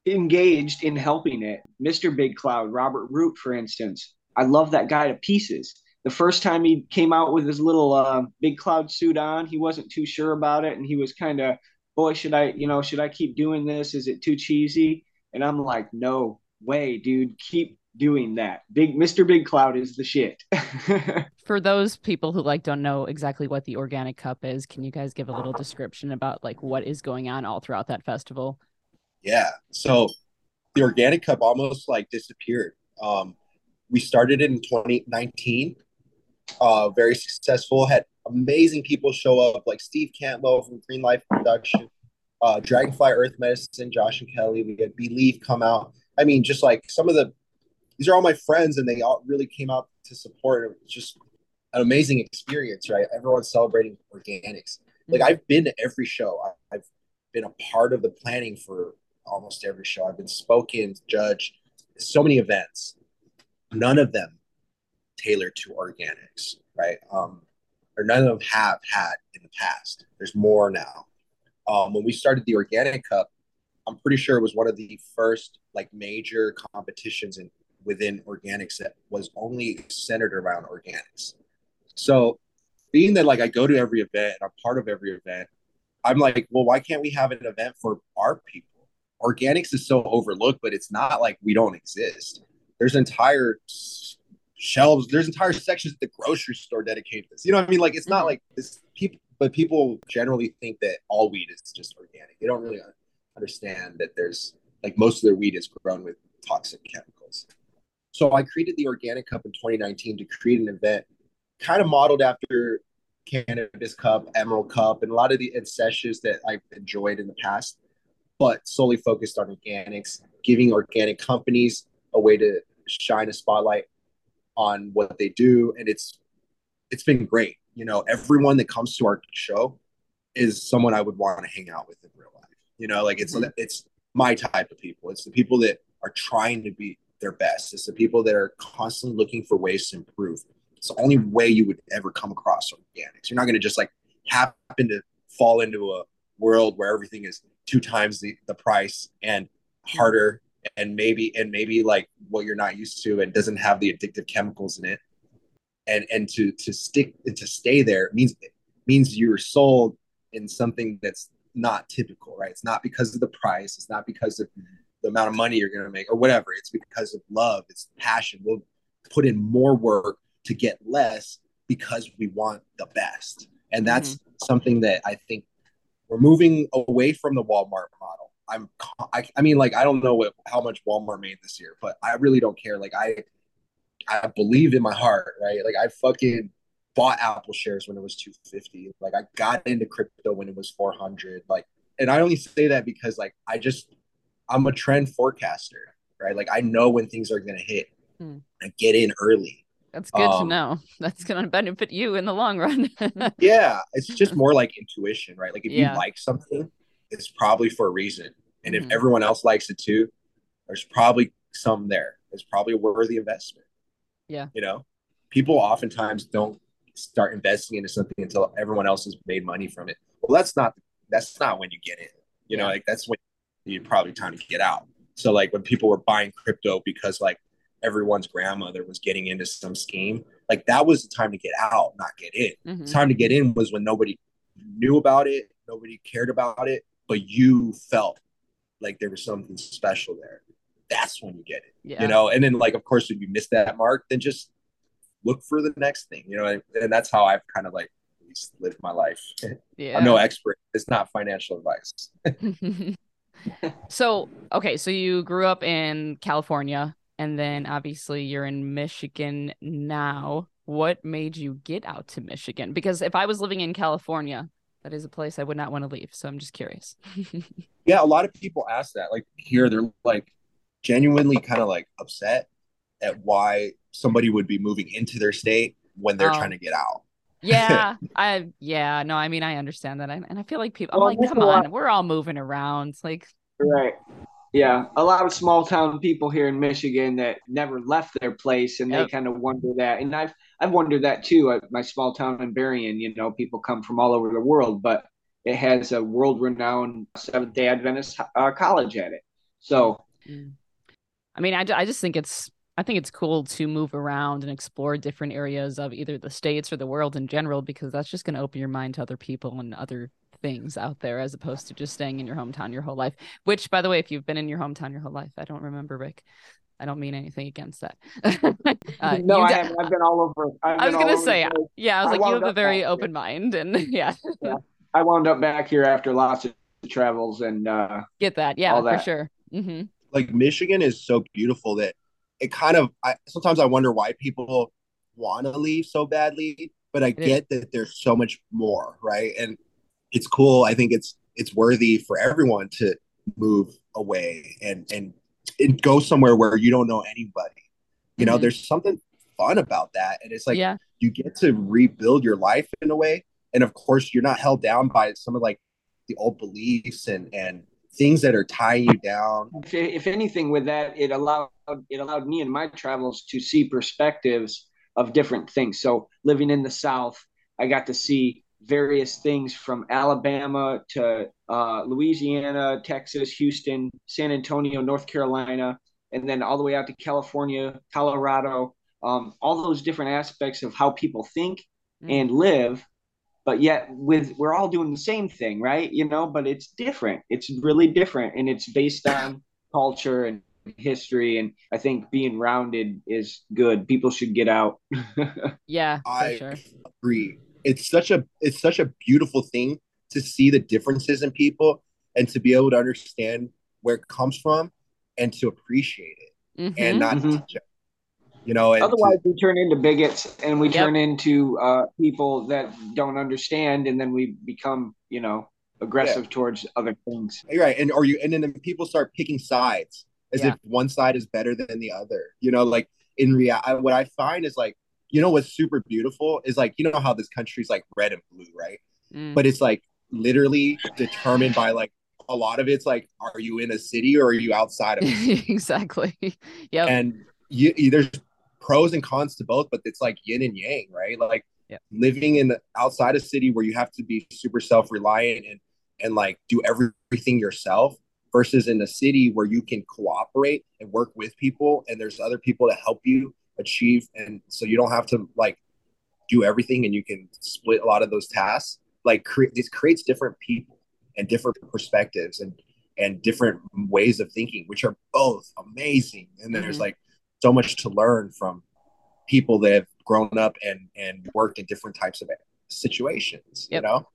Speaker 4: engaged in helping it. Mr. Big Cloud, Robert Root, for instance, I love that guy to pieces. The first time he came out with his little uh, Big Cloud suit on, he wasn't too sure about it, and he was kind of, boy, should I, you know, should I keep doing this? Is it too cheesy? And I'm like, no way, dude, keep doing that. Big Mr. Big Cloud is the shit.
Speaker 2: For those people who like don't know exactly what the organic cup is, can you guys give a little description about like what is going on all throughout that festival?
Speaker 3: Yeah. So the organic cup almost like disappeared. Um, we started it in 2019. Uh, very successful. Had amazing people show up, like Steve Cantlow from Green Life Production, uh, Dragonfly Earth Medicine, Josh and Kelly. We had Believe come out. I mean, just like some of the, these are all my friends, and they all really came out to support. It was just an amazing experience, right? Everyone's celebrating organics. Like I've been to every show. I, I've been a part of the planning for almost every show. I've been spoken, judged, so many events. None of them tailored to organics, right? Um, or none of them have had in the past. There's more now. Um, when we started the Organic Cup, I'm pretty sure it was one of the first like major competitions in within organics that was only centered around organics. So being that like I go to every event and I'm part of every event, I'm like, well, why can't we have an event for our people? Organics is so overlooked, but it's not like we don't exist. There's entire shelves, there's entire sections at the grocery store dedicated to this. You know what I mean? Like it's not
Speaker 2: Mhm.
Speaker 3: like this people, but people generally think that all weed is just organic. They don't really understand that there's like most of their weed is grown with toxic chemicals. So I created the Organic Cup in 2019 to create an event kind of modeled after Cannabis Cup, Emerald Cup, and a lot of the sessions that I've enjoyed in the past, but solely focused on organics, giving organic companies a way to shine a spotlight on what they do, and it's it's been great. You know, everyone that comes to our show is someone I would want to hang out with in real life. You know, like it's
Speaker 2: Mhm.
Speaker 3: it's my type of people. It's the people that are trying to be their best. It's the people that are constantly looking for ways to improve. It's the only way you would ever come across organics. You're not going to just like happen to fall into a world where everything is two times the, the price and harder and maybe and maybe like what you're not used to and doesn't have the addictive chemicals in it. And and to to stick to stay there means means you're sold in something that's not typical right? It's not because of the price. It's not because of the amount of money you're going to make or whatever. It's because of love. It's passion. We'll put in more work to get less because we want the best. And that's something that i think we're moving away from the walmart model. I'm i, I mean like i don't know what, how much walmart made this year but i really don't care. Like i i believed in my heart right? Like i fucking bought apple shares when it was 250 like i got into crypto when it was 400 like and i only say that because like i just i'm a trend forecaster right? Like i know when things are going to hit.
Speaker 2: Hmm.
Speaker 3: i get in early
Speaker 2: That's good to
Speaker 3: Um,
Speaker 2: know. That's going to benefit you in the long run.
Speaker 3: yeah it's just more like intuition right like if
Speaker 2: Yeah.
Speaker 3: you like something it's probably for a reason and
Speaker 2: Mhm.
Speaker 3: if everyone else likes it too there's probably some there it's probably a worthy investment
Speaker 2: Yeah.
Speaker 3: you know people oftentimes don't start investing into something until everyone else has made money from it well that's not that's not when you get in you know like that's when you probably time to get out so like when people were buying crypto because like everyone's grandmother was getting into some scheme like that was the time to get out not get in
Speaker 2: Mhm.
Speaker 3: time to get in was when nobody knew about it, nobody cared about it, but you felt like there was something special there. that's when you get it.
Speaker 2: Yeah.
Speaker 3: You know, and then like of course if you miss that mark, then just look for the next thing. You know, and, and that's how I've kind of like lived my life.
Speaker 2: Yeah.
Speaker 3: I'm no expert. It's not financial advice.
Speaker 2: so okay, so you grew up in California and then obviously you're in Michigan now. What made you get out to Michigan? Because if I was living in California, that is a place I would not want to leave. So I'm just curious.
Speaker 3: yeah, a lot of people ask that. Like here, they're like genuinely kind of like upset at why somebody would be moving into their state when they're
Speaker 2: Oh.
Speaker 3: trying to get out.
Speaker 2: yeah, I yeah, no, I mean I understand that. I, and I feel like people I'm
Speaker 4: Well,
Speaker 2: like, come
Speaker 4: a lot-
Speaker 2: on, we're all moving around. Like
Speaker 4: Right. Yeah, a lot of small town people here in Michigan that never left their place, and
Speaker 2: Yep.
Speaker 4: they kind of wonder that. And I've I've wondered that too. At my small town in Berrien, you know, people come from all over the world, but it has a world-renowned Seventh Day Adventist uh, college at it. So
Speaker 2: I mean, I, I just think it's I think it's cool to move around and explore different areas of either the states or the world in general because that's just going to open your mind to other people and other things out there as opposed to just staying in your hometown your whole life. Which, by the way, if you've been in your hometown your whole life, I don't remember Rick. I don't mean anything against that. Uh,
Speaker 4: no,
Speaker 2: you
Speaker 4: I
Speaker 2: de-
Speaker 4: haven't. I've been all over. I've
Speaker 2: I was gonna say, yeah, I was
Speaker 4: I
Speaker 2: like, you have a very
Speaker 4: back
Speaker 2: open mind, and yeah,
Speaker 4: I wound up back here after lots of travels, and uh,
Speaker 2: get that, yeah,
Speaker 4: All
Speaker 2: for
Speaker 4: that.
Speaker 2: sure. hmm
Speaker 3: Like Michigan is so beautiful that it kind of. I sometimes I wonder why people want to leave so badly, but I
Speaker 2: is.
Speaker 3: get that there's so much more, right? And it's cool. I think it's it's worthy for everyone to move away and and and go somewhere where you don't know anybody. You know,
Speaker 2: Mhm.
Speaker 3: there's something fun about that, and it's like
Speaker 2: yeah,
Speaker 3: you get to rebuild your life in a way and of course you're not held down by some of like the old beliefs and and things that are tying you down
Speaker 4: if, if anything with that it allowed it allowed me in my travels to see perspectives of different things so living in the south i got to see various things from alabama to uh, louisiana texas houston san antonio north carolina and then all the way out to california colorado um, all those different aspects of how people think
Speaker 2: Mm.
Speaker 4: and live but yet with we're all doing the same thing right? You know but it's different. It's really different and it's based on culture and history and i think being rounded is good. People should get out.
Speaker 2: Yeah, for
Speaker 3: i
Speaker 2: sure.
Speaker 3: agree it's such a it's such a beautiful thing to see the differences in people and to be able to understand where it comes from and to appreciate it
Speaker 2: Mhm.
Speaker 3: and not
Speaker 4: Mhm.
Speaker 3: to judge, you know and to-
Speaker 4: otherwise we turn into bigots and we
Speaker 2: Yep.
Speaker 4: turn into uh, people that don't understand and then we become you know aggressive towards other things
Speaker 3: You're right and or you and then people start picking sides as
Speaker 2: Yeah.
Speaker 3: if one side is better than the other you know like in reality what i find is like you know what's super beautiful is like you know how this country's like red and blue right
Speaker 2: Mm.
Speaker 3: but it's like literally determined by like a lot of it's like are you in a city or are you outside of it
Speaker 2: exactly. Yep.
Speaker 3: and you, you- there's pros and cons to both but it's like yin and yang right like
Speaker 2: Yeah.
Speaker 3: living in the outside a city where you have to be super self-reliant and and like do everything yourself versus in a city where you can cooperate and work with people and there's other people to help you achieve and so you don't have to like do everything and you can split a lot of those tasks like cre- this creates different people and different perspectives and and different ways of thinking which are both amazing and there's
Speaker 2: Mhm.
Speaker 3: like so much to learn from people that have grown up and and worked in different types of situations
Speaker 2: Yep.
Speaker 3: you know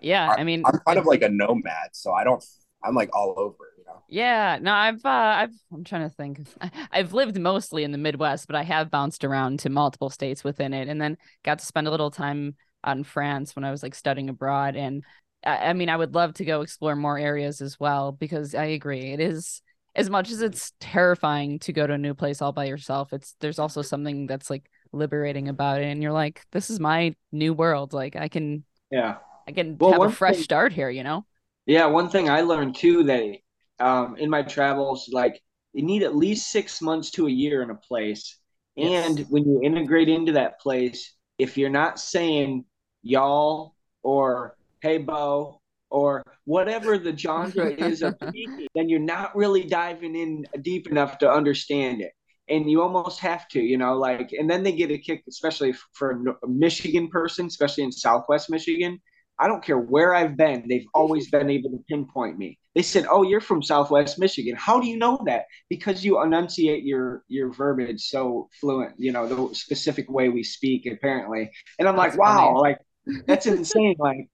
Speaker 2: yeah, I mean,
Speaker 3: i'm kind of like a nomad so i don't i'm like all over you know
Speaker 2: Yeah, no, I've uh, I've I'm trying to think. I- I've lived mostly in the Midwest, but I have bounced around to multiple states within it, and then got to spend a little time out in France when I was like studying abroad. And I, I mean, I would love to go explore more areas as well because I agree, it is as much as it's terrifying to go to a new place all by yourself. It's there's also something that's like liberating about it, and you're like, this is my new world. Like I can
Speaker 4: yeah
Speaker 2: I can
Speaker 4: Well,
Speaker 2: have a fresh
Speaker 4: thing-
Speaker 2: start here, you know.
Speaker 4: Yeah, one thing I learned too that um, in my travels, like you need at least six months to a year in a place.
Speaker 2: Yes.
Speaker 4: And when you integrate into that place, if you're not saying y'all or hey Bo or whatever the genre is of speaking, then you're not really diving in deep enough to understand it. And you almost have to, you know, like, and then they get a kick, especially for a Michigan person, especially in Southwest Michigan. I don't care where I've been, they've always been able to pinpoint me. they said, "Oh, you're from Southwest Michigan. How do you know that? Because you enunciate your your verbiage so fluent. You know the specific way we speak, apparently." And I'm
Speaker 2: That's
Speaker 4: like, "Wow, like that's insane." like,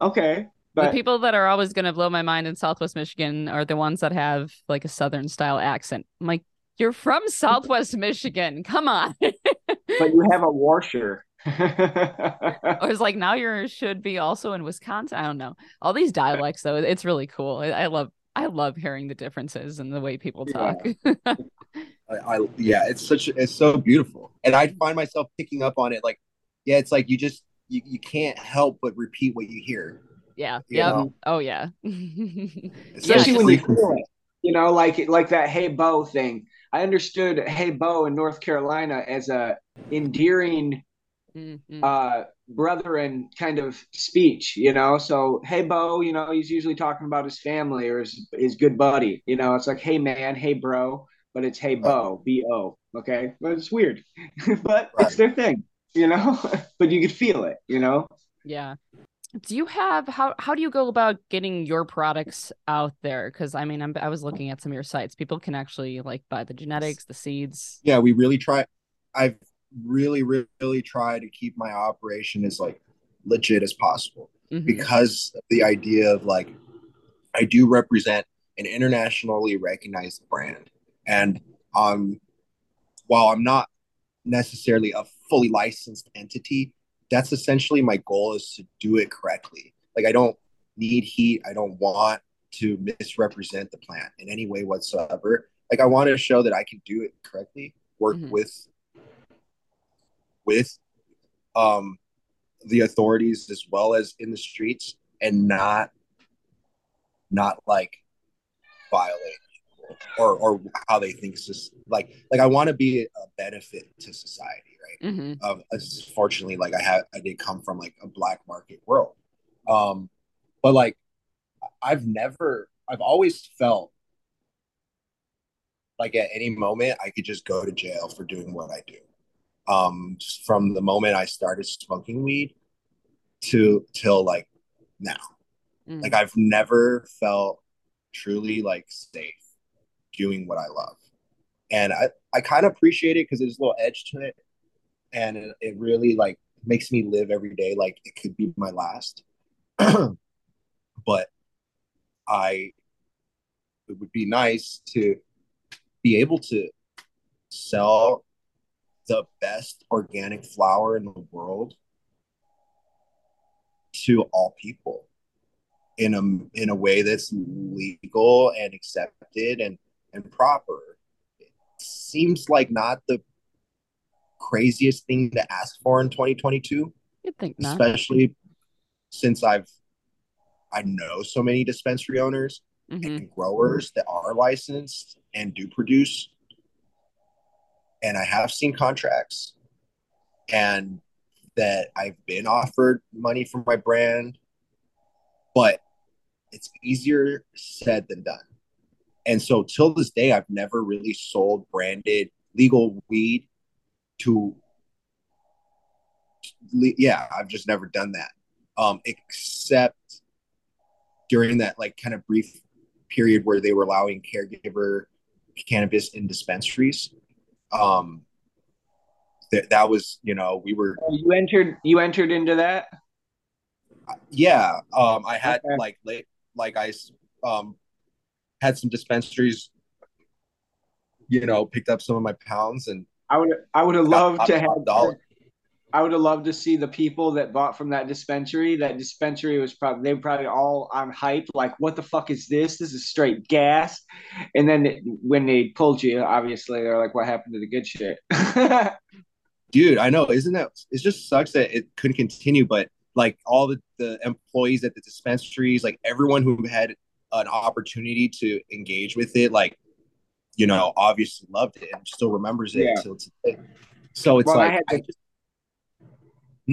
Speaker 4: okay,
Speaker 5: the people that are always going to blow my mind in Southwest Michigan are the ones that have like a Southern style accent. I'm like, you're from Southwest Michigan. Come on.
Speaker 4: but you have a washer.
Speaker 5: I was like, now you should be also in Wisconsin. I don't know. All these dialects, though, it's really cool. I, I love, I love hearing the differences and the way people talk.
Speaker 3: I, I yeah, it's such it's so beautiful, and I find myself picking up on it. Like, yeah, it's like you just you, you can't help but repeat what you hear.
Speaker 5: yeah.
Speaker 3: You
Speaker 5: Yep.
Speaker 3: know?
Speaker 5: Oh yeah.
Speaker 4: especially
Speaker 5: Yeah,
Speaker 4: when you
Speaker 3: just-
Speaker 4: feel it. You know, like like that "Hey Bo" thing. I understood "Hey Bo" in North Carolina as a endearing
Speaker 5: Mhm.
Speaker 4: uh, brethren kind of speech. You know, so "Hey Bo," you know, he's usually talking about his family or his his good buddy. You know, it's like "Hey man," "Hey bro," but it's "Hey Bo," B O. Okay, but it's weird, but it's their thing. You know, but you could feel it. You know.
Speaker 5: Yeah. Do you have how how do you go about getting your products out there? Because I mean, I'm, I was looking at some of your sites. People can actually like buy the genetics, the seeds.
Speaker 3: Yeah, we really try. I've really, really, try to keep my operation as like legit as possible
Speaker 5: Mhm.
Speaker 3: because the idea of like I do represent an internationally recognized brand, and um, while I'm not necessarily a fully licensed entity, that's essentially my goal is to do it correctly. Like I don't need heat. I don't want to misrepresent the plant in any way whatsoever. Like I want to show that I can do it correctly, work
Speaker 5: Mhm.
Speaker 3: with with um the authorities as well as in the streets and not not like violate or or how they think it's just like like I want to be a benefit to society, right?
Speaker 5: Mhm.
Speaker 3: um, fortunately, like I had, I did come from like a black market world. Um, but like, I've never, I've always felt like at any moment I could just go to jail for doing what I do. Um, from the moment I started smoking weed to till like now,
Speaker 5: Mhm.
Speaker 3: like I've never felt truly like safe doing what I love, and I I kind of appreciate it because there's a little edge to it, and it, it really like makes me live every day like it could be my last. but I it would be nice to be able to sell the best organic flour in the world to all people in a in a way that's legal and accepted and and proper. It seems like not the craziest thing to ask for in 2022,
Speaker 5: You'd think not.
Speaker 3: especially since I've I know so many dispensary owners
Speaker 5: Mhm.
Speaker 3: and growers that are licensed and do produce. And I have seen contracts and that I've been offered money for my brand, but it's easier said than done. And so, till this day, I've never really sold branded legal weed to, yeah, I've just never done that. Um, except during that like kind of brief period where they were allowing caregiver cannabis in dispensaries. Um, that that was you know we were
Speaker 4: You entered. You entered into that.
Speaker 3: yeah um I had
Speaker 4: Okay.
Speaker 3: like late like I um had some dispensaries you know picked up some of my pounds and
Speaker 4: I would. I would have loved to have.
Speaker 3: dollar.
Speaker 4: I would have loved to see the people that bought from that dispensary. That dispensary was probably they were probably all on hype, like, "What the fuck is this? This is straight gas." And then when they pulled you, obviously they're like, "What happened to the good shit?"
Speaker 3: dude i know isn't that it just sucks that it couldn't continue but like all the, the employees at the dispensaries like everyone who had an opportunity to engage with it like you know obviously loved it and still remembers it
Speaker 4: Yeah.
Speaker 3: till today so it's
Speaker 4: Well, I
Speaker 3: like
Speaker 4: had
Speaker 3: I
Speaker 4: the-
Speaker 3: just,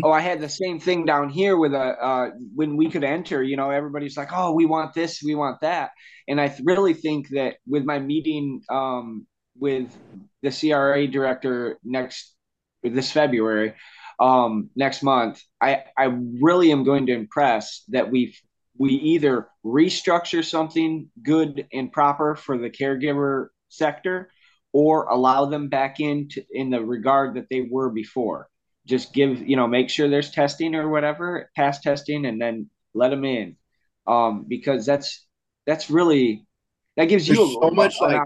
Speaker 4: oh, I had the same thing down here with a uh, when we could enter. You know, everybody's like, "Oh, we want this, we want that," and I th- really think that with my meeting um, with the CRA director next this February, um, next month, I I really am going to impress that we we either restructure something good and proper for the caregiver sector or allow them back into in the regard that they were before just give you know make sure there's testing or whatever pass testing and then let them in. Um because that's that's really that gives
Speaker 3: There's
Speaker 4: you
Speaker 3: so much, like-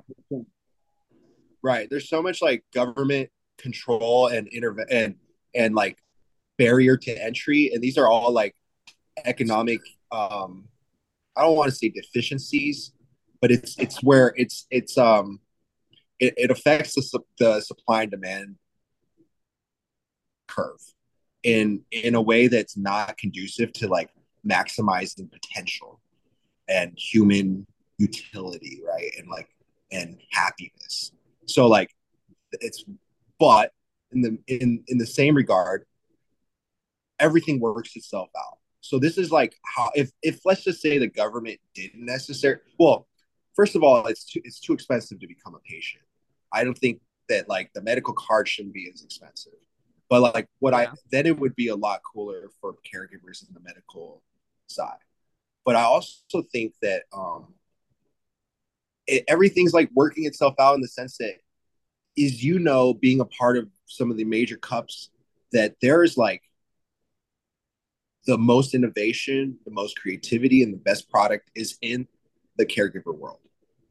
Speaker 3: right there's so much like government control and interve and and like barrier to entry and these are all like economic um i don't want to say deficiencies but it's it's where it's it's um it, it affects the, the supply and demand curve in in a way that's not conducive to like maximizing potential and human utility right and like and happiness. So like it's but in the in in the same regard everything works itself out. So this is like how if if let's just say the government didn't necessarily well first of all it's too it's too expensive to become a patient. I don't think that like the medical card shouldn't be as expensive but like what i then it would be a lot cooler for caregivers in the medical side. But i also think that um it, everything's like working itself out in the sense that is you know being a part of some of the major cups that there's like the most innovation the most creativity and the best product is in the caregiver world.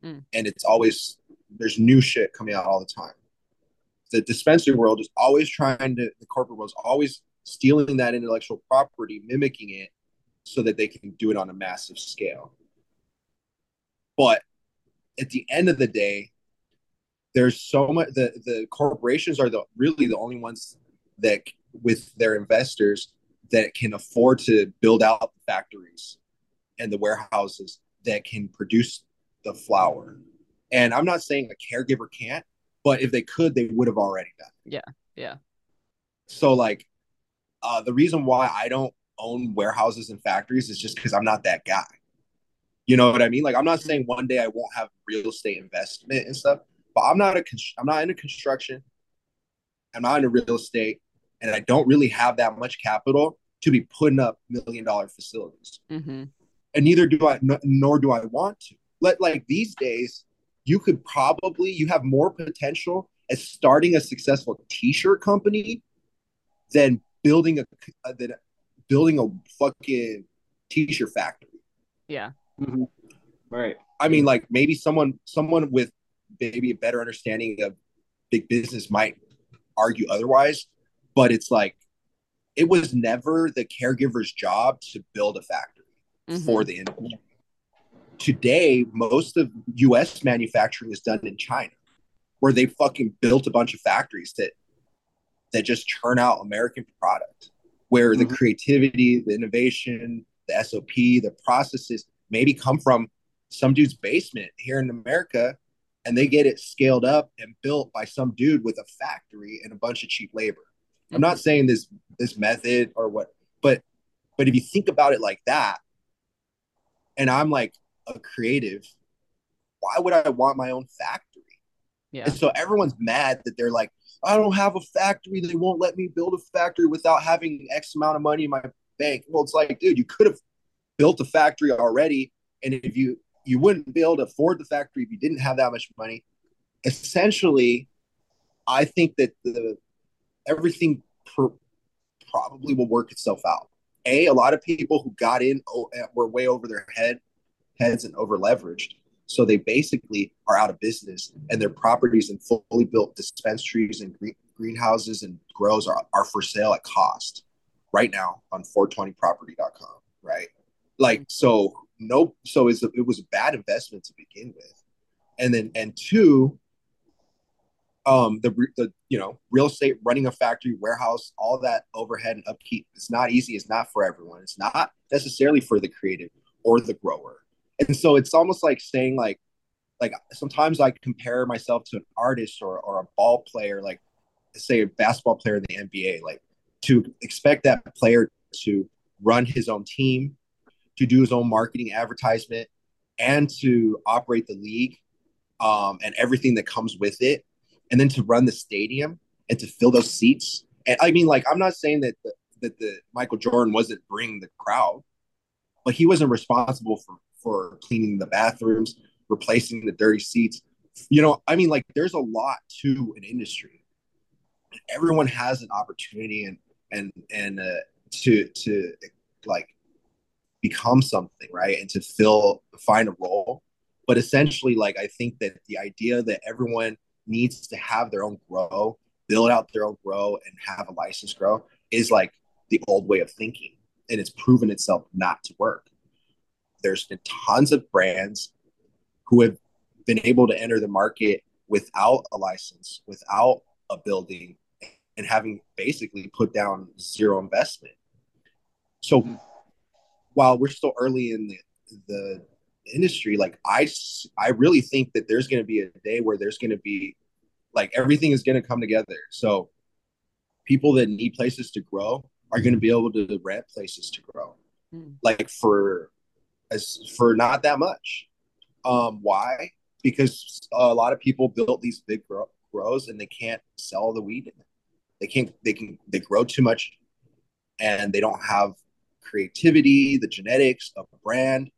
Speaker 5: Mm.
Speaker 3: and it's always there's new shit coming out all the time the dispensary world is always trying to the corporate world is always stealing that intellectual property mimicking it so that they can do it on a massive scale. But at the end of the day there's so much the the corporations are the really the only ones that with their investors that can afford to build out the factories and the warehouses that can produce the flour. And i'm not saying a caregiver can't but if they could they would have already done it.
Speaker 5: Yeah, yeah.
Speaker 3: so like uh the reason why i don't own warehouses and factories is just because i'm not that guy you know what i mean like i'm not saying one day i won't have real estate investment and stuff but i'm not a i'm not into construction i'm not into real estate and i don't really have that much capital to be putting up million dollar facilities
Speaker 5: Mm-hmm.
Speaker 3: and neither do I, n- nor do I want to. Let like these days, you could probably you have more potential as starting a successful T-shirt company than building a uh, than building a fucking T-shirt factory.
Speaker 5: Yeah.
Speaker 4: Mhm. right
Speaker 3: I mean, like maybe someone someone with maybe a better understanding of big business might argue otherwise, but it's like it was never the caregiver's job to build a factory
Speaker 5: Mhm.
Speaker 3: for the industry. Today, most of US manufacturing is done in China, where they fucking built a bunch of factories that that just churn out American product, where the
Speaker 4: Mhm.
Speaker 3: creativity, the innovation, the SOP, the processes maybe come from some dude's basement here in America, and they get it scaled up and built by some dude with a factory and a bunch of cheap labor. I'm not saying this this method or what, but but if you think about it like that, and I'm like a creative, why would I want my own factory?
Speaker 5: Yeah.
Speaker 3: And so everyone's mad that they're like, I don't have a factory. They won't let me build a factory without having X amount of money in my bank. Well, it's like, dude, you could have built a factory already. And if you you wouldn't be able to afford the factory if you didn't have that much money. Essentially, I think that the everything pr- probably will work itself out. A, a lot of people who got in oh, were way over their head and over leveraged. So they basically are out of business and their properties and fully built dispensaries and green, greenhouses and grows are, are for sale at cost right now on 420property.com. Right. Like, so no, so it's a, it was a bad investment to begin with. And then, and two, um, the, the, you know, real estate, running a factory, warehouse, all that overhead and upkeep. It's not easy. It's not for everyone. It's not necessarily for the creative or the grower and so it's almost like saying like like sometimes i compare myself to an artist or, or a ball player like say a basketball player in the nba like to expect that player to run his own team to do his own marketing advertisement and to operate the league um, and everything that comes with it and then to run the stadium and to fill those seats. And i mean like i'm not saying that the, that the michael jordan wasn't bringing the crowd but he wasn't responsible for for cleaning the bathrooms, replacing the dirty seats. You know, I mean, like there's a lot to an industry. Everyone has an opportunity and and and uh, to to like become something, right? And to fill find a role. But essentially, like I think that the idea that everyone needs to have their own grow, build out their own grow, and have a license grow is like the old way of thinking, and it's proven itself not to work. There's been tons of brands who have been able to enter the market without a license, without a building, and having basically put down zero investment. So while we're still early in the the industry, like I I really think that there's going to be a day where there's going to be like everything is going to come together. So people that need places to grow are going to be able to rent places to grow, mm. like for as for not that much. Um, why? Because a lot of people built these big grow, grows and they can't sell the weed. They can't. They can. They grow too much, and they don't have creativity, the genetics of a brand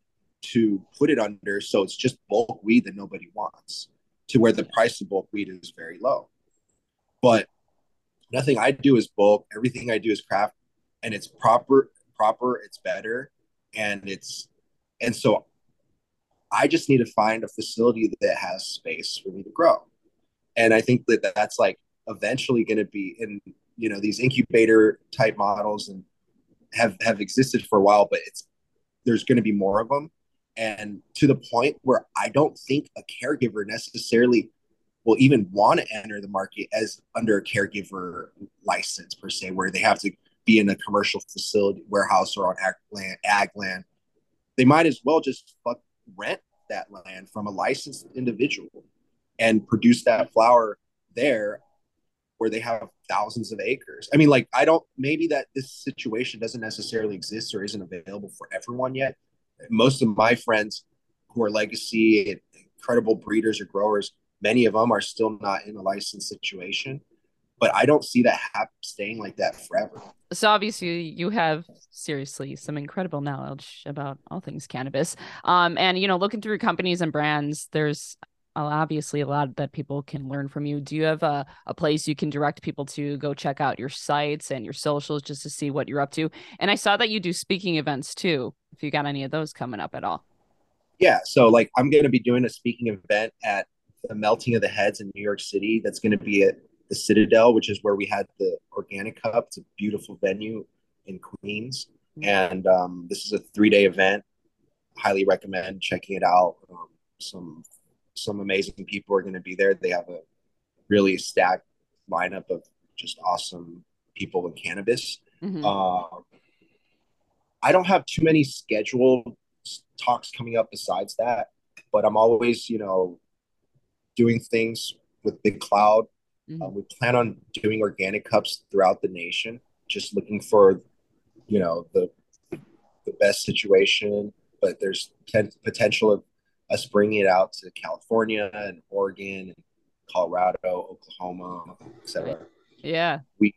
Speaker 3: to put it under. So it's just bulk weed that nobody wants, to where the price of bulk weed is very low. But nothing I do is bulk. Everything I do is craft, and it's proper. Proper. It's better, and it's and so I just need to find a facility that has space for me to grow. And I think that that's like eventually going to be in, you know, these incubator type models and have, have existed for a while, but it's, there's going to be more of them. And to the point where I don't think a caregiver necessarily will even want to enter the market as under a caregiver license per se, where they have to be in a commercial facility, warehouse, or on ag land, ag land they might as well just fuck rent that land from a licensed individual and produce that flower there where they have thousands of acres. I mean, like, I don't, maybe that this situation doesn't necessarily exist or isn't available for everyone yet. Most of my friends who are legacy incredible breeders or growers, many of them are still not in a licensed situation but I don't see that hap- staying like that forever.
Speaker 5: So obviously you have seriously some incredible knowledge about all things cannabis. Um, and you know, looking through companies and brands, there's obviously a lot that people can learn from you. Do you have a, a place you can direct people to go check out your sites and your socials just to see what you're up to? And I saw that you do speaking events too. If you got any of those coming up at all.
Speaker 3: Yeah. So like I'm going to be doing a speaking event at the Melting of the Heads in New York City. That's going to be at the Citadel, which is where we had the Organic Cup. It's a beautiful venue in Queens, mm-hmm. and um, this is a three day event. Highly recommend checking it out. Um, some some amazing people are going to be there. They have a really stacked lineup of just awesome people in cannabis. Mm-hmm. Uh, I don't have too many scheduled talks coming up besides that, but I'm always, you know, doing things with Big Cloud Mm-hmm. Um, we plan on doing organic cups throughout the nation, just looking for, you know, the the best situation. But there's potential of us bringing it out to California and Oregon and Colorado, Oklahoma, etc.
Speaker 5: Yeah.
Speaker 3: We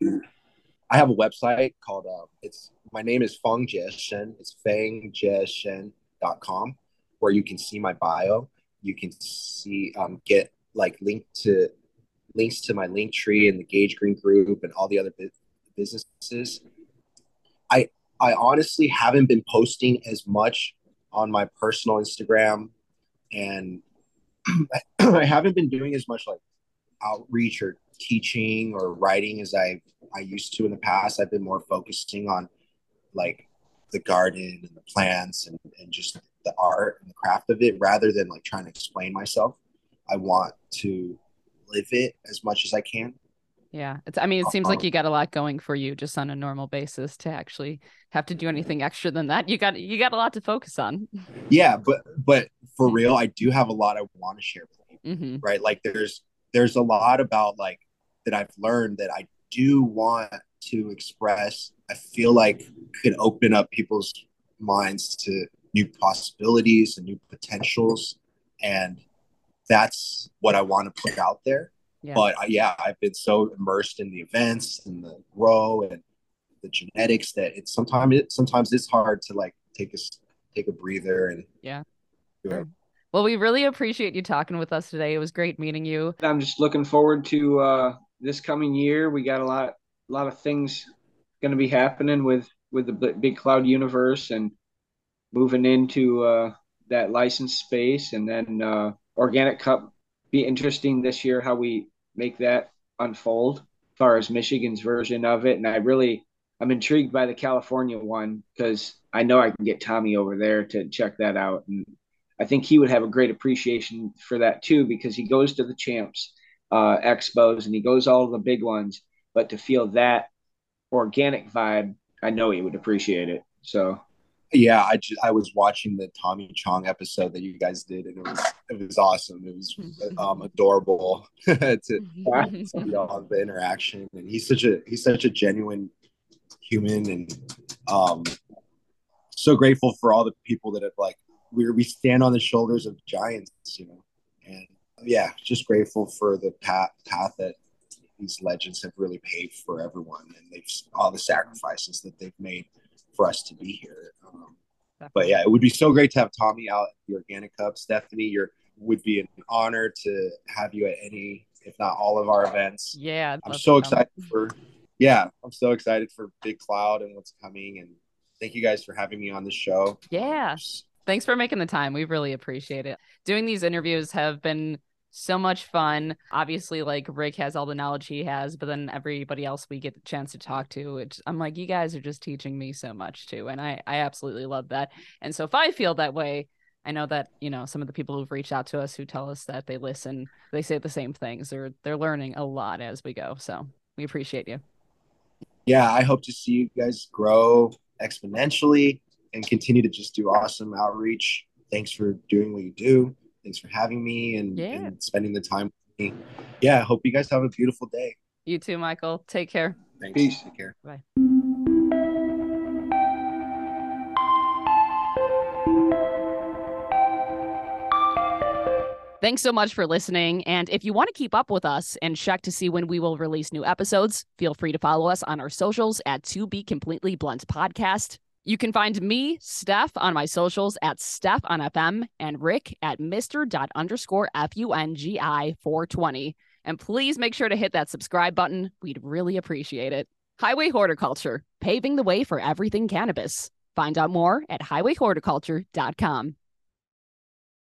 Speaker 3: I have a website called uh, it's my name is Fang Jie-Shen. It's fangjieshen.com where you can see my bio. You can see um, get like linked to links to my link tree and the Gage Green Group and all the other businesses. I I honestly haven't been posting as much on my personal Instagram, and I haven't been doing as much like outreach or teaching or writing as I I used to in the past. I've been more focusing on like the garden and the plants and, and just the art and the craft of it rather than like trying to explain myself. I want to live it as much as I can.
Speaker 5: Yeah. It's I mean, it seems like you got a lot going for you just on a normal basis to actually have to do anything extra than that. You got you got a lot to focus on.
Speaker 3: Yeah, but but for real, I do have a lot I want to share with you. Mm-hmm. Right. Like there's there's a lot about like that I've learned that I do want to express. I feel like could open up people's minds to new possibilities and new potentials. And that's what I want to put out there. Yeah. But uh, yeah, I've been so immersed in the events and the grow and the genetics that it's sometimes it sometimes it's hard to like take a take a breather and
Speaker 5: Yeah.
Speaker 3: do.
Speaker 5: Well, we really appreciate you talking with us today. It was great meeting you.
Speaker 4: I'm just looking forward to uh, this coming year. We got a lot, a lot of things going to be happening with with the Big Cloud universe and moving into uh, that license space, and then uh, Organic Cup be interesting this year how we make that unfold as far as Michigan's version of it. And I really, I'm intrigued by the California one because I know I can get Tommy over there to check that out, and I think he would have a great appreciation for that too because he goes to the champs uh, expos and he goes all the big ones. But to feel that organic vibe, I know he would appreciate it. So
Speaker 3: Yeah, I just I was watching the Tommy Chong episode that you guys did, and it was it was awesome. It was um, adorable to see all the interaction, and he's such a he's such a genuine human, and um, so grateful for all the people that have like we we stand on the shoulders of giants, you know, and yeah, just grateful for the path path that these legends have really paved for everyone, and they've all the sacrifices that they've made for us to be here. Um, but yeah, it would be so great to have Tommy out at the Organic Cup. Stephanie, you're would be an honor to have you at any, if not all of our events.
Speaker 5: Yeah.
Speaker 3: I'm so
Speaker 5: to come.
Speaker 3: excited for yeah, I'm so excited for Big Cloud and what's coming and thank you guys for having me on the show.
Speaker 5: Yeah. Thanks for making the time. We really appreciate it. Doing these interviews have been so much fun. Obviously, like Rick has all the knowledge he has, but then everybody else we get the chance to talk to, it's, I'm like, you guys are just teaching me so much too. And I, I absolutely love that. And so if I feel that way, I know that, you know, some of the people who've reached out to us who tell us that they listen, they say the same things. They're they're learning a lot as we go. So we appreciate you.
Speaker 3: yeah, I hope to see you guys grow exponentially and continue to just do awesome outreach. Thanks for doing what you do. Thanks for having me and,
Speaker 5: Yeah.
Speaker 3: and spending the time with me. Yeah, I hope you guys have a beautiful day.
Speaker 5: You too, Michael. Take care.
Speaker 3: Thanks.
Speaker 4: Peace.
Speaker 3: Take care. Bye.
Speaker 2: Thanks so much for listening. And if you want to keep up with us and check to see when we will release new episodes, feel free to follow us on our socials at To Be Completely Blunt Podcast. You can find me, Steph, on my socials at Steph on FM and Rick at Mr. underscore F-U-N-G-I 420. And please make sure to hit that subscribe button. We'd really appreciate it. Highway Horticulture, paving the way for everything cannabis. Find out more at highwayhorticulture.com.